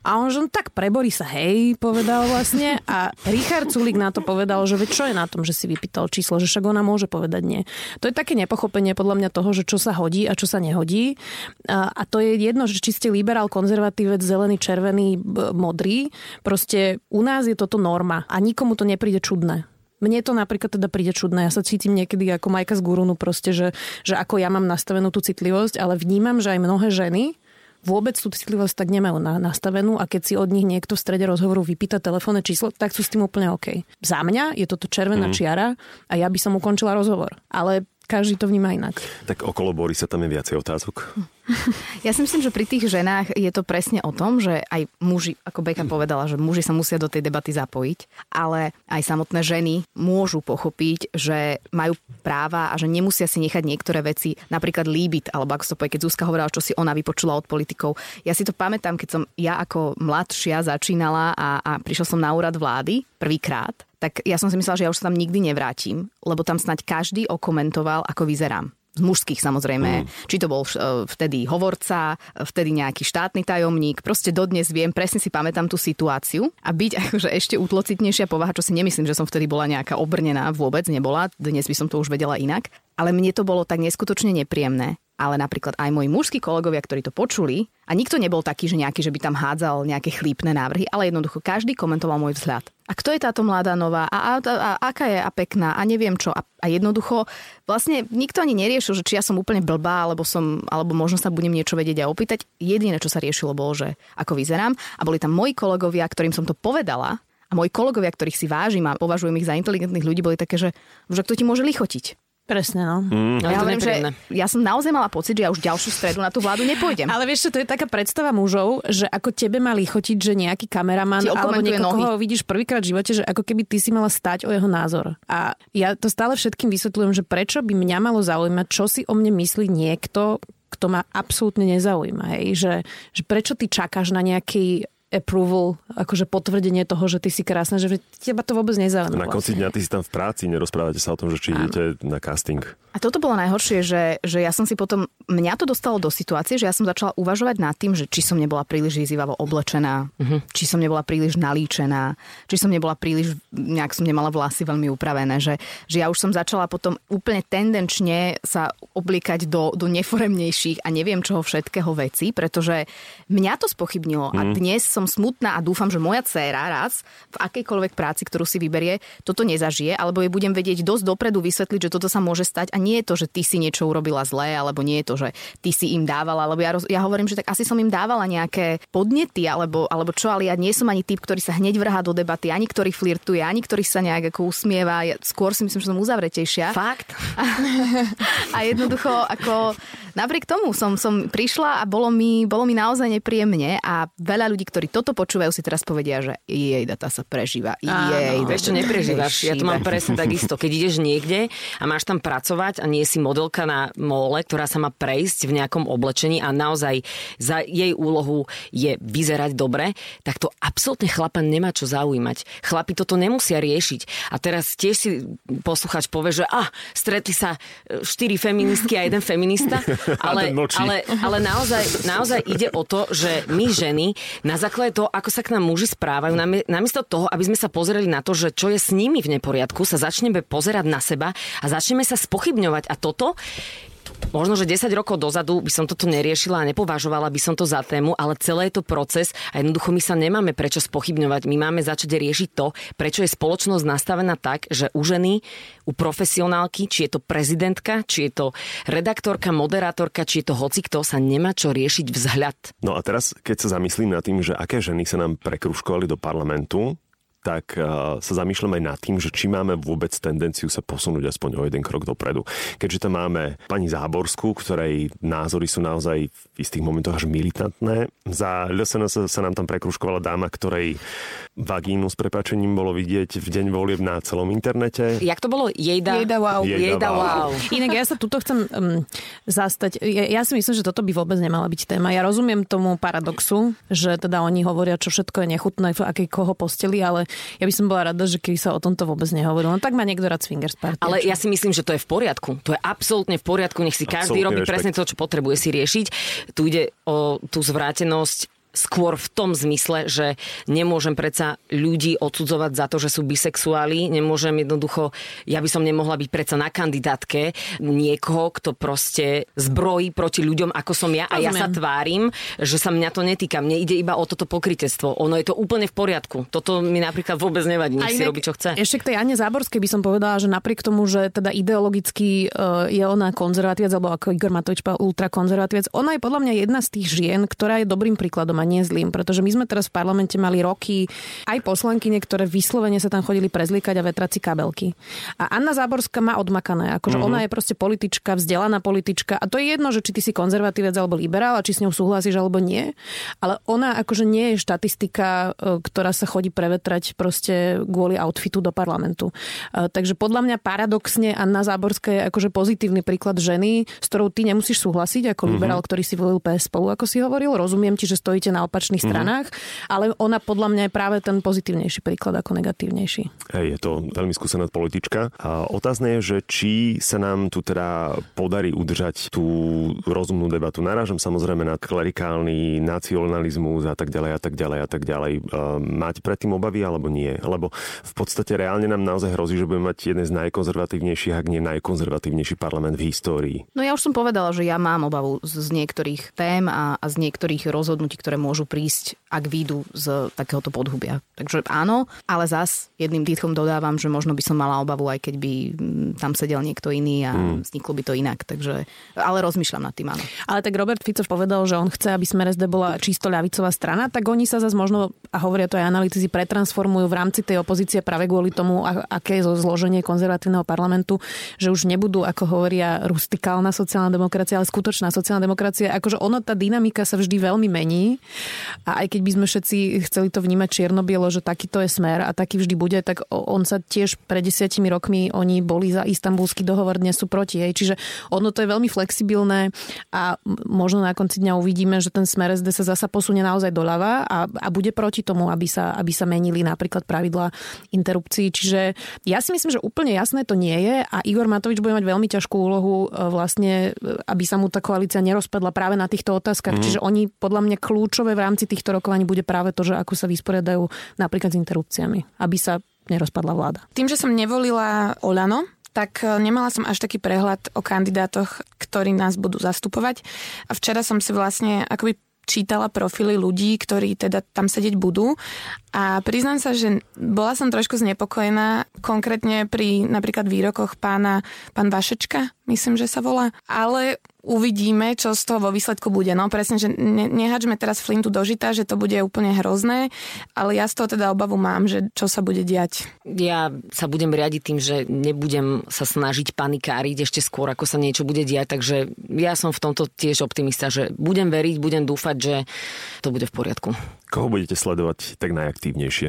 S3: A on, že no tak pre Borisa, hej, povedal vlastne. A Richard Sulik na to povedal, že čo je na tom, že si vypýtal číslo, že však ona môže povedať nie. To je také nepochopenie podľa mňa toho, že čo sa hodí a čo sa nehodí. A, a to je jedno, že či ste liberál, konzervatívec, zelený, červený, modrý. Proste u nás je toto norma a nikomu to nepríde čudné. Mne to napríklad teda príde čudné. Ja sa cítim niekedy ako Majka z Gurunu, proste, že, že ako ja mám nastavenú tú citlivosť, ale vnímam, že aj mnohé ženy vôbec tú citlivosť tak nemajú na, nastavenú a keď si od nich niekto v strede rozhovoru vypýta telefónne číslo, tak sú s tým úplne OK. Za mňa je toto červená mm. čiara a ja by som ukončila rozhovor. Ale každý to vníma inak.
S5: Tak okolo Borisa tam je viacej otázok.
S4: Ja si myslím, že pri tých ženách je to presne o tom, že aj muži, ako Beka povedala, že muži sa musia do tej debaty zapojiť, ale aj samotné ženy môžu pochopiť, že majú práva a že nemusia si nechať niektoré veci, napríklad líbit, alebo ako sa povie, keď Zuzka hovorila, čo si ona vypočula od politikov. Ja si to pamätám, keď som ja ako mladšia začínala a, a prišla som na úrad vlády prvýkrát, tak ja som si myslela, že ja už sa tam nikdy nevrátim, lebo tam snať každý okomentoval, ako vyzerám. Z mužských samozrejme, mm. či to bol e, vtedy hovorca, vtedy nejaký štátny tajomník, proste dodnes viem, presne si pamätám tú situáciu. A byť akože ešte útlocitnejšia povaha, čo si nemyslím, že som vtedy bola nejaká obrnená, vôbec nebola, dnes by som to už vedela inak, ale mne to bolo tak neskutočne nepríjemné, ale napríklad aj moji mužskí kolegovia, ktorí to počuli, a nikto nebol taký, že nejaký, že by tam hádzal nejaké chlípne návrhy, ale jednoducho každý komentoval môj vzhľad. A kto je táto mladá nová? A, a, a, a aká je a pekná? A neviem čo. A, a jednoducho vlastne nikto ani neriešil, že či ja som úplne blbá, alebo, som, alebo možno sa budem niečo vedieť a opýtať. Jediné, čo sa riešilo, bolo, že ako vyzerám. A boli tam moji kolegovia, ktorým som to povedala, a moji kolegovia, ktorých si vážim a považujem ich za inteligentných ľudí, boli také, že, že kto ti môže lichotiť.
S3: Presne, no.
S2: Mm.
S4: Ja, hovorím, že ja som naozaj mala pocit, že ja už ďalšiu stredu na tú vládu nepôjdem.
S3: Ale vieš, čo, to je taká predstava mužov, že ako tebe mali chotiť, že nejaký kameraman alebo niekoho, koho vidíš prvýkrát v živote, že ako keby ty si mala stať o jeho názor. A ja to stále všetkým vysvetľujem, že prečo by mňa malo zaujímať, čo si o mne myslí niekto, kto ma absolútne nezaujíma. Hej? Že, že prečo ty čakáš na nejaký approval, akože potvrdenie toho, že ty si krásna, že teba to vôbec nezaujíma.
S5: Na konci dňa ty si tam v práci, nerozprávate sa o tom, že či idete na casting.
S4: A toto bolo najhoršie, že, že ja som si potom, mňa to dostalo do situácie, že ja som začala uvažovať nad tým, že či som nebola príliš vyzývavo oblečená, uh-huh. či som nebola príliš nalíčená, či som nebola príliš, nejak som nemala vlasy veľmi upravené, že, že ja už som začala potom úplne tendenčne sa obliekať do, do neforemnejších a neviem čoho všetkého veci, pretože mňa to spochybnilo uh-huh. a mhm. dnes som smutná a dúfam, že moja dcéra raz v akejkoľvek práci, ktorú si vyberie, toto nezažije, alebo jej budem vedieť dosť dopredu vysvetliť, že toto sa môže stať a nie je to, že ty si niečo urobila zlé, alebo nie je to, že ty si im dávala, alebo ja, roz, ja hovorím, že tak asi som im dávala nejaké podnety, alebo, alebo čo, ale ja nie som ani typ, ktorý sa hneď vrhá do debaty, ani ktorý flirtuje, ani ktorý sa nejak ako usmieva. Ja skôr si myslím, že som uzavretejšia.
S2: Fakt?
S4: A, a jednoducho, ako napriek tomu som, som prišla a bolo mi, bolo mi naozaj nepríjemne a veľa ľudí, ktorí toto počúvajú, si teraz povedia, že jej data sa prežíva. Jej,
S2: Áno, ešte neprežívaš. Ja to mám presne takisto. Keď ideš niekde a máš tam pracovať a nie si modelka na mole, ktorá sa má prejsť v nejakom oblečení a naozaj za jej úlohu je vyzerať dobre, tak to absolútne chlapa nemá čo zaujímať. Chlapi toto nemusia riešiť. A teraz tiež si posluchač povie, že ah, stretli sa e, štyri feministky a jeden feminista, ale, ale, ale naozaj, naozaj ide o to, že my ženy na základe toho, ako sa k nám muži správajú, namiesto toho, aby sme sa pozreli na to, že čo je s nimi v neporiadku, sa začneme pozerať na seba a začneme sa spochybňovať. A toto Možno, že 10 rokov dozadu by som toto neriešila a nepovažovala by som to za tému, ale celé je to proces a jednoducho my sa nemáme prečo spochybňovať. My máme začať riešiť to, prečo je spoločnosť nastavená tak, že u ženy, u profesionálky, či je to prezidentka, či je to redaktorka, moderátorka, či je to hocikto, sa nemá čo riešiť vzhľad.
S5: No a teraz, keď sa zamyslím nad tým, že aké ženy sa nám prekruškovali do parlamentu, tak uh, sa zamýšľam aj nad tým, že či máme vôbec tendenciu sa posunúť aspoň o jeden krok dopredu. Keďže tam máme pani Záborskú, ktorej názory sú naozaj v istých momentoch až militantné. Za LSN sa, sa nám tam prekruškovala dáma, ktorej vagínu s prepačením bolo vidieť v deň volieb na celom internete.
S2: Jak to bolo? Jejda,
S1: Jejda wow.
S5: Jejda,
S2: Jejda wow. wow.
S3: Inak ja sa tuto chcem um, zastať. Ja, ja si myslím, že toto by vôbec nemala byť téma. Ja rozumiem tomu paradoxu, že teda oni hovoria, čo všetko je nechutné v akej koho posteli, ale ja by som bola rada, že keby sa o tomto vôbec nehovorilo. No tak má niekto rád swingers party.
S2: Ale ja si myslím, že to je v poriadku. To je absolútne v poriadku. Nech si každý robí presne to, čo potrebuje si riešiť. Tu ide o tú zvrátenosť skôr v tom zmysle, že nemôžem predsa ľudí odsudzovať za to, že sú bisexuáli, nemôžem jednoducho, ja by som nemohla byť predsa na kandidátke niekoho, kto proste zbrojí proti ľuďom, ako som ja a ja sa tvárim, že sa mňa to netýka. Mne ide iba o toto pokrytectvo. Ono je to úplne v poriadku. Toto mi napríklad vôbec nevadí, nech si robí, čo chce.
S3: Ešte k tej Ane Záborskej by som povedala, že napriek tomu, že teda ideologicky uh, je ona konzervatívec, alebo ako Igor Matovič ultrakonzervatívec, ona je podľa mňa jedna z tých žien, ktorá je dobrým príkladom a nie zlým, pretože my sme teraz v parlamente mali roky aj poslankyne, ktoré vyslovene sa tam chodili prezlikať a vetrať si kabelky. A Anna Záborská má odmakané, akože uh-huh. ona je proste politička, vzdelaná politička a to je jedno, že či ty si konzervatívec alebo liberál a či s ňou súhlasíš alebo nie, ale ona akože nie je štatistika, e, ktorá sa chodí prevetrať proste kvôli outfitu do parlamentu. E, takže podľa mňa paradoxne Anna Záborská je akože pozitívny príklad ženy, s ktorou ty nemusíš súhlasiť ako uh-huh. liberál, ktorý si volil PS spolu, ako si hovoril. Rozumiem ti, že stojíte na opačných uh-huh. stranách, ale ona podľa mňa je práve ten pozitívnejší príklad ako negatívnejší.
S5: Hej, je to veľmi skúsená politička. A otázne je, že či sa nám tu teda podarí udržať tú rozumnú debatu. Narážam samozrejme na klerikálny nacionalizmus a tak ďalej a tak ďalej a tak ďalej. Mať predtým obavy alebo nie? Lebo v podstate reálne nám naozaj hrozí, že budeme mať jeden z najkonzervatívnejších, ak nie najkonzervatívnejší parlament v histórii.
S4: No ja už som povedala, že ja mám obavu z niektorých tém a, a z niektorých rozhodnutí, ktoré môžu prísť, ak výjdu z takéhoto podhubia. Takže áno, ale zas jedným dýchom dodávam, že možno by som mala obavu, aj keď by mm, tam sedel niekto iný a mm. vzniklo by to inak. Takže, ale rozmýšľam nad tým, áno.
S3: Ale tak Robert Fico povedal, že on chce, aby Smer SD bola čisto ľavicová strana, tak oni sa zase možno, a hovoria to aj analytici, pretransformujú v rámci tej opozície práve kvôli tomu, aké je zloženie konzervatívneho parlamentu, že už nebudú, ako hovoria, rustikálna sociálna demokracia, ale skutočná sociálna demokracia. Akože ono, tá dynamika sa vždy veľmi mení a aj keď by sme všetci chceli to vnímať čierno-bielo, že takýto je smer a taký vždy bude, tak on sa tiež pred desiatimi rokmi oni boli za istambulský dohovor, dnes sú proti. Hej. Čiže ono to je veľmi flexibilné a možno na konci dňa uvidíme, že ten smer SD sa zasa posunie naozaj doľava a, a bude proti tomu, aby sa, aby sa menili napríklad pravidla interrupcií. Čiže ja si myslím, že úplne jasné to nie je a Igor Matovič bude mať veľmi ťažkú úlohu e, vlastne, e, aby sa mu tá koalícia nerozpadla práve na týchto otázkach. Mm. Čiže oni podľa mňa kľúčové v rámci týchto rokovaní bude práve to, že ako sa vysporiadajú napríklad s interrupciami, aby sa nerozpadla vláda.
S1: Tým, že som nevolila Olano, tak e, nemala som až taký prehľad o kandidátoch, ktorí nás budú zastupovať. A včera som si vlastne akoby čítala profily ľudí, ktorí teda tam sedieť budú a priznám sa, že bola som trošku znepokojená konkrétne pri napríklad výrokoch pána pán Vašečka, myslím, že sa volá, ale uvidíme, čo z toho vo výsledku bude. No presne, že ne, nehačme teraz Flintu do žita, že to bude úplne hrozné, ale ja z toho teda obavu mám, že čo sa bude diať.
S2: Ja sa budem riadiť tým, že nebudem sa snažiť panikáriť ešte skôr, ako sa niečo bude diať, takže ja som v tomto tiež optimista, že budem veriť, budem dúfať, že to bude v poriadku.
S5: Koho budete sledovať tak najaktívnejšie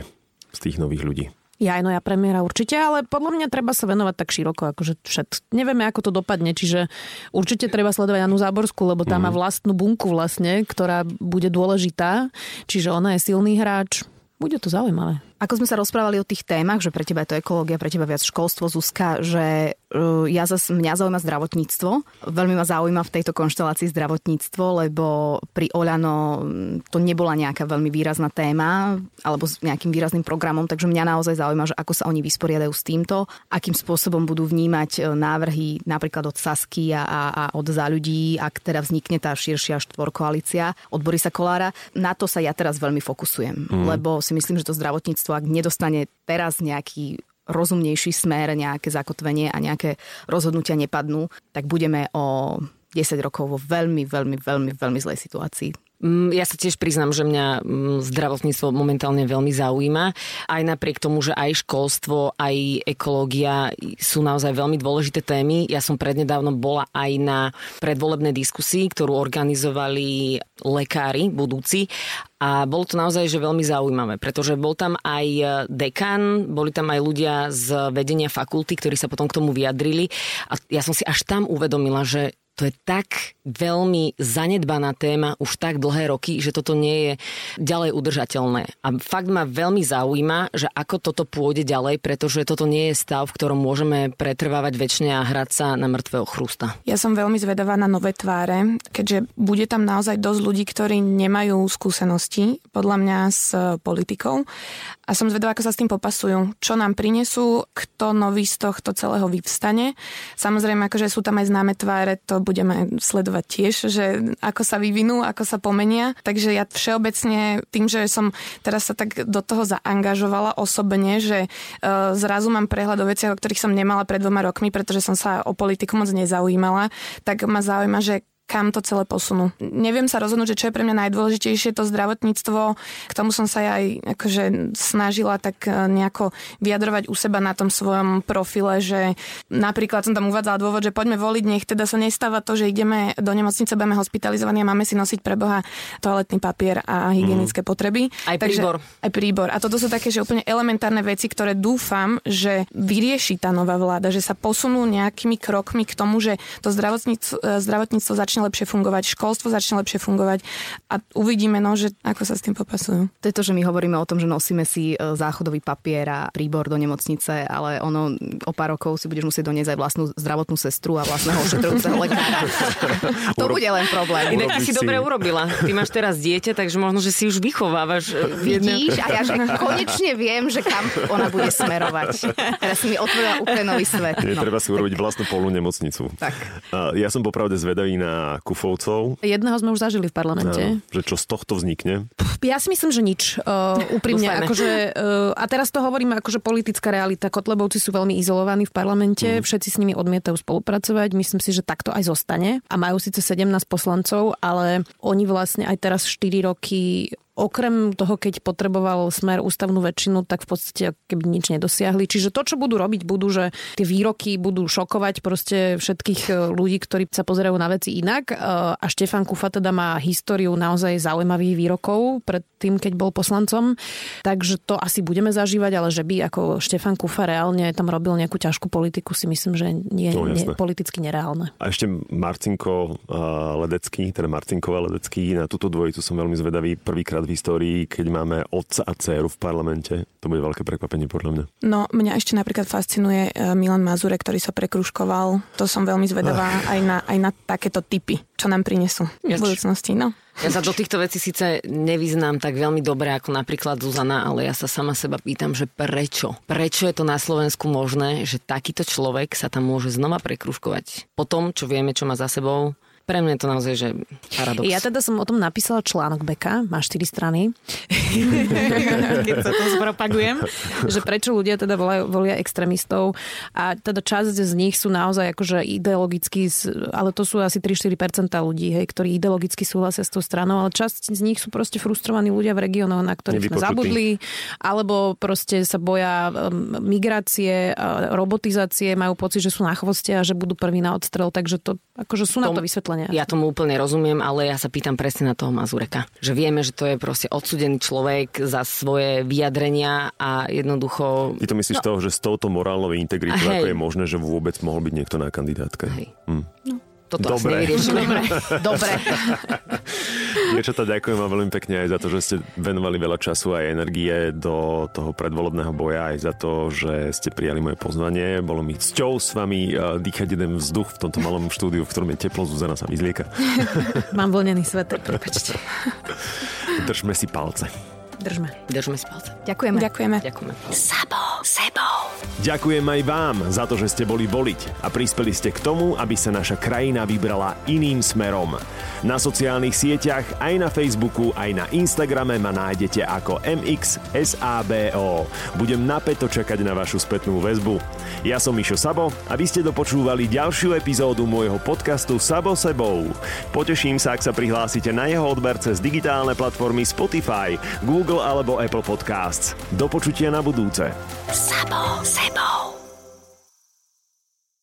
S5: z tých nových ľudí?
S3: Ja aj no ja premiéra určite, ale podľa mňa treba sa venovať tak široko, akože všet. Nevieme, ako to dopadne, čiže určite treba sledovať Janu Záborskú, lebo tá mm. má mhm. vlastnú bunku vlastne, ktorá bude dôležitá, čiže ona je silný hráč. Bude to zaujímavé.
S4: Ako sme sa rozprávali o tých témach, že pre teba je to ekológia, pre teba viac školstvo, Zuzka, že uh, ja zase mňa zaujíma zdravotníctvo. Veľmi ma zaujíma v tejto konštelácii zdravotníctvo, lebo pri Oľano to nebola nejaká veľmi výrazná téma alebo s nejakým výrazným programom, takže mňa naozaj zaujíma, že ako sa oni vysporiadajú s týmto, akým spôsobom budú vnímať e, návrhy napríklad od Sasky a, a od za ľudí, ak teda vznikne tá širšia štvorkoalícia od Borisa Kolára. Na to sa ja teraz veľmi fokusujem, mm. lebo si myslím, že to zdravotníctvo ministerstvo, ak nedostane teraz nejaký rozumnejší smer, nejaké zakotvenie a nejaké rozhodnutia nepadnú, tak budeme o 10 rokov vo veľmi, veľmi, veľmi, veľmi zlej situácii.
S2: Mm, ja sa tiež priznám, že mňa mm, zdravotníctvo momentálne veľmi zaujíma. Aj napriek tomu, že aj školstvo, aj ekológia sú naozaj veľmi dôležité témy. Ja som prednedávno bola aj na predvolebnej diskusii, ktorú organizovali lekári budúci a bolo to naozaj že veľmi zaujímavé, pretože bol tam aj dekan, boli tam aj ľudia z vedenia fakulty, ktorí sa potom k tomu vyjadrili a ja som si až tam uvedomila, že to je tak veľmi zanedbaná téma už tak dlhé roky, že toto nie je ďalej udržateľné. A fakt ma veľmi zaujíma, že ako toto pôjde ďalej, pretože toto nie je stav, v ktorom môžeme pretrvávať väčšine a hrať sa na mŕtvého chrústa.
S1: Ja som veľmi zvedavá na nové tváre, keďže bude tam naozaj dosť ľudí, ktorí nemajú skúsenosti, podľa mňa, s politikou. A som zvedavá, ako sa s tým popasujú. Čo nám prinesú, kto nový z tohto celého vyvstane. Samozrejme, akože sú tam aj známe tváre, to budeme sledovať tiež, že ako sa vyvinú, ako sa pomenia. Takže ja všeobecne tým, že som teraz sa tak do toho zaangažovala osobne, že uh, zrazu mám prehľad o veciach, o ktorých som nemala pred dvoma rokmi, pretože som sa o politiku moc nezaujímala, tak ma zaujíma, že kam to celé posunú. Neviem sa rozhodnúť, že čo je pre mňa najdôležitejšie, to zdravotníctvo. K tomu som sa aj akože snažila tak e, nejako vyjadrovať u seba na tom svojom profile, že napríklad som tam uvádzala dôvod, že poďme voliť, nech teda sa nestáva to, že ideme do nemocnice, budeme hospitalizovaní a máme si nosiť pre Boha toaletný papier a hygienické mm. potreby.
S2: Aj Takže, príbor.
S1: Aj príbor. A toto sú také, že úplne elementárne veci, ktoré dúfam, že vyrieši tá nová vláda, že sa posunú nejakými krokmi k tomu, že to zdravotníctvo, e, zdravotníctvo začne lepšie fungovať, školstvo začne lepšie fungovať a uvidíme, no, že ako sa s tým popasujú.
S4: To je to, že my hovoríme o tom, že nosíme si e, záchodový papier a príbor do nemocnice, ale ono o pár rokov si budeš musieť doniesť aj vlastnú zdravotnú sestru a vlastného ošetrujúceho lekára. A to bude len problém.
S2: Inak ty si dobre urobila. Ty máš teraz dieťa, takže možno, že si už vychovávaš.
S4: E, Vidíš? A ja že konečne viem, že kam ona bude smerovať. Teraz si mi otvorila úplne nový svet.
S5: Je no. treba si urobiť vlastnú polu nemocnicu.
S4: Tak.
S5: Ja som popravde zvedavý na Kufovcov.
S3: Jedného sme už zažili v parlamente.
S5: No, že čo z tohto vznikne?
S3: Ja si myslím, že nič. Uh, úprimne, akože, uh, a teraz to hovorím akože politická realita. Kotlebovci sú veľmi izolovaní v parlamente, mm. všetci s nimi odmietajú spolupracovať. Myslím si, že takto aj zostane. A majú síce 17 poslancov, ale oni vlastne aj teraz 4 roky okrem toho, keď potreboval smer ústavnú väčšinu, tak v podstate keby nič nedosiahli. Čiže to, čo budú robiť, budú, že tie výroky budú šokovať proste všetkých e, ľudí, ktorí sa pozerajú na veci inak. E, a Štefan Kufa teda má históriu naozaj zaujímavých výrokov pred tým, keď bol poslancom. Takže to asi budeme zažívať, ale že by ako Štefan Kufa reálne tam robil nejakú ťažkú politiku, si myslím, že nie, no, nie politicky nereálne.
S5: A ešte Marcinko Ledecký, teda Marcinkova Ledecký, na túto dvojicu som veľmi zvedavý. Prvýkrát v histórii, keď máme otca a dceru v parlamente. To bude veľké prekvapenie podľa mňa.
S1: No, mňa ešte napríklad fascinuje e, Milan Mazure, ktorý sa prekruškoval. To som veľmi zvedavá aj na, aj na takéto typy, čo nám prinesú v budúcnosti. No.
S2: Ja sa do týchto vecí síce nevyznám tak veľmi dobre ako napríklad Zuzana, ale ja sa sama seba pýtam, že prečo? Prečo je to na Slovensku možné, že takýto človek sa tam môže znova prekruškovať? Po tom, čo vieme, čo má za sebou, pre mňa je to naozaj, že paradox.
S3: Ja teda som o tom napísala článok Beka, má 4 strany, keď sa to spropagujem, že prečo ľudia teda volia, volia extrémistov. A teda časť z nich sú naozaj akože ideologicky, ale to sú asi 3-4% ľudí, hej, ktorí ideologicky súhlasia s tou stranou, ale časť z nich sú proste frustrovaní ľudia v regiónoch, na ktorých sme zabudli, alebo proste sa boja um, migrácie, robotizácie, majú pocit, že sú na chvoste a že budú prví na odstrel, takže to akože sú na to vysvetlenie vysvetlenia.
S2: Ja tomu úplne rozumiem, ale ja sa pýtam presne na toho Mazureka. Že vieme, že to je proste odsudený človek za svoje vyjadrenia a jednoducho...
S5: Ty to myslíš no. toho, že s touto morálnou integritou, ako je možné, že vôbec mohol byť niekto na kandidátke?
S2: Hej. Hm. No. Toto
S5: Dobre.
S2: asi Dobre.
S3: Dobre.
S5: Dievčatá, ďakujem vám veľmi pekne aj za to, že ste venovali veľa času aj energie do toho predvolebného boja, aj za to, že ste prijali moje pozvanie. Bolo mi cťou s vami eh, dýchať jeden vzduch v tomto malom štúdiu, v ktorom je teplo, Zuzana sa vyzlieka.
S3: Mám voľnený sveter, prepačte.
S5: Držme si palce.
S3: Držme.
S2: Držme si palce.
S3: Ďakujeme.
S1: Ďakujeme.
S2: Ďakujeme.
S6: Sabo, sebou.
S5: Ďakujem aj vám za to, že ste boli voliť a prispeli ste k tomu, aby sa naša krajina vybrala iným smerom. Na sociálnych sieťach, aj na Facebooku, aj na Instagrame ma nájdete ako MXSABO. Budem napäto čakať na vašu spätnú väzbu. Ja som Mišo Sabo a vy ste dopočúvali ďalšiu epizódu môjho podcastu Sabo sebou. Poteším sa, ak sa prihlásite na jeho odber cez digitálne platformy Spotify, Google alebo Apple Podcasts. Do počutia na budúce.
S6: Sabo sebou.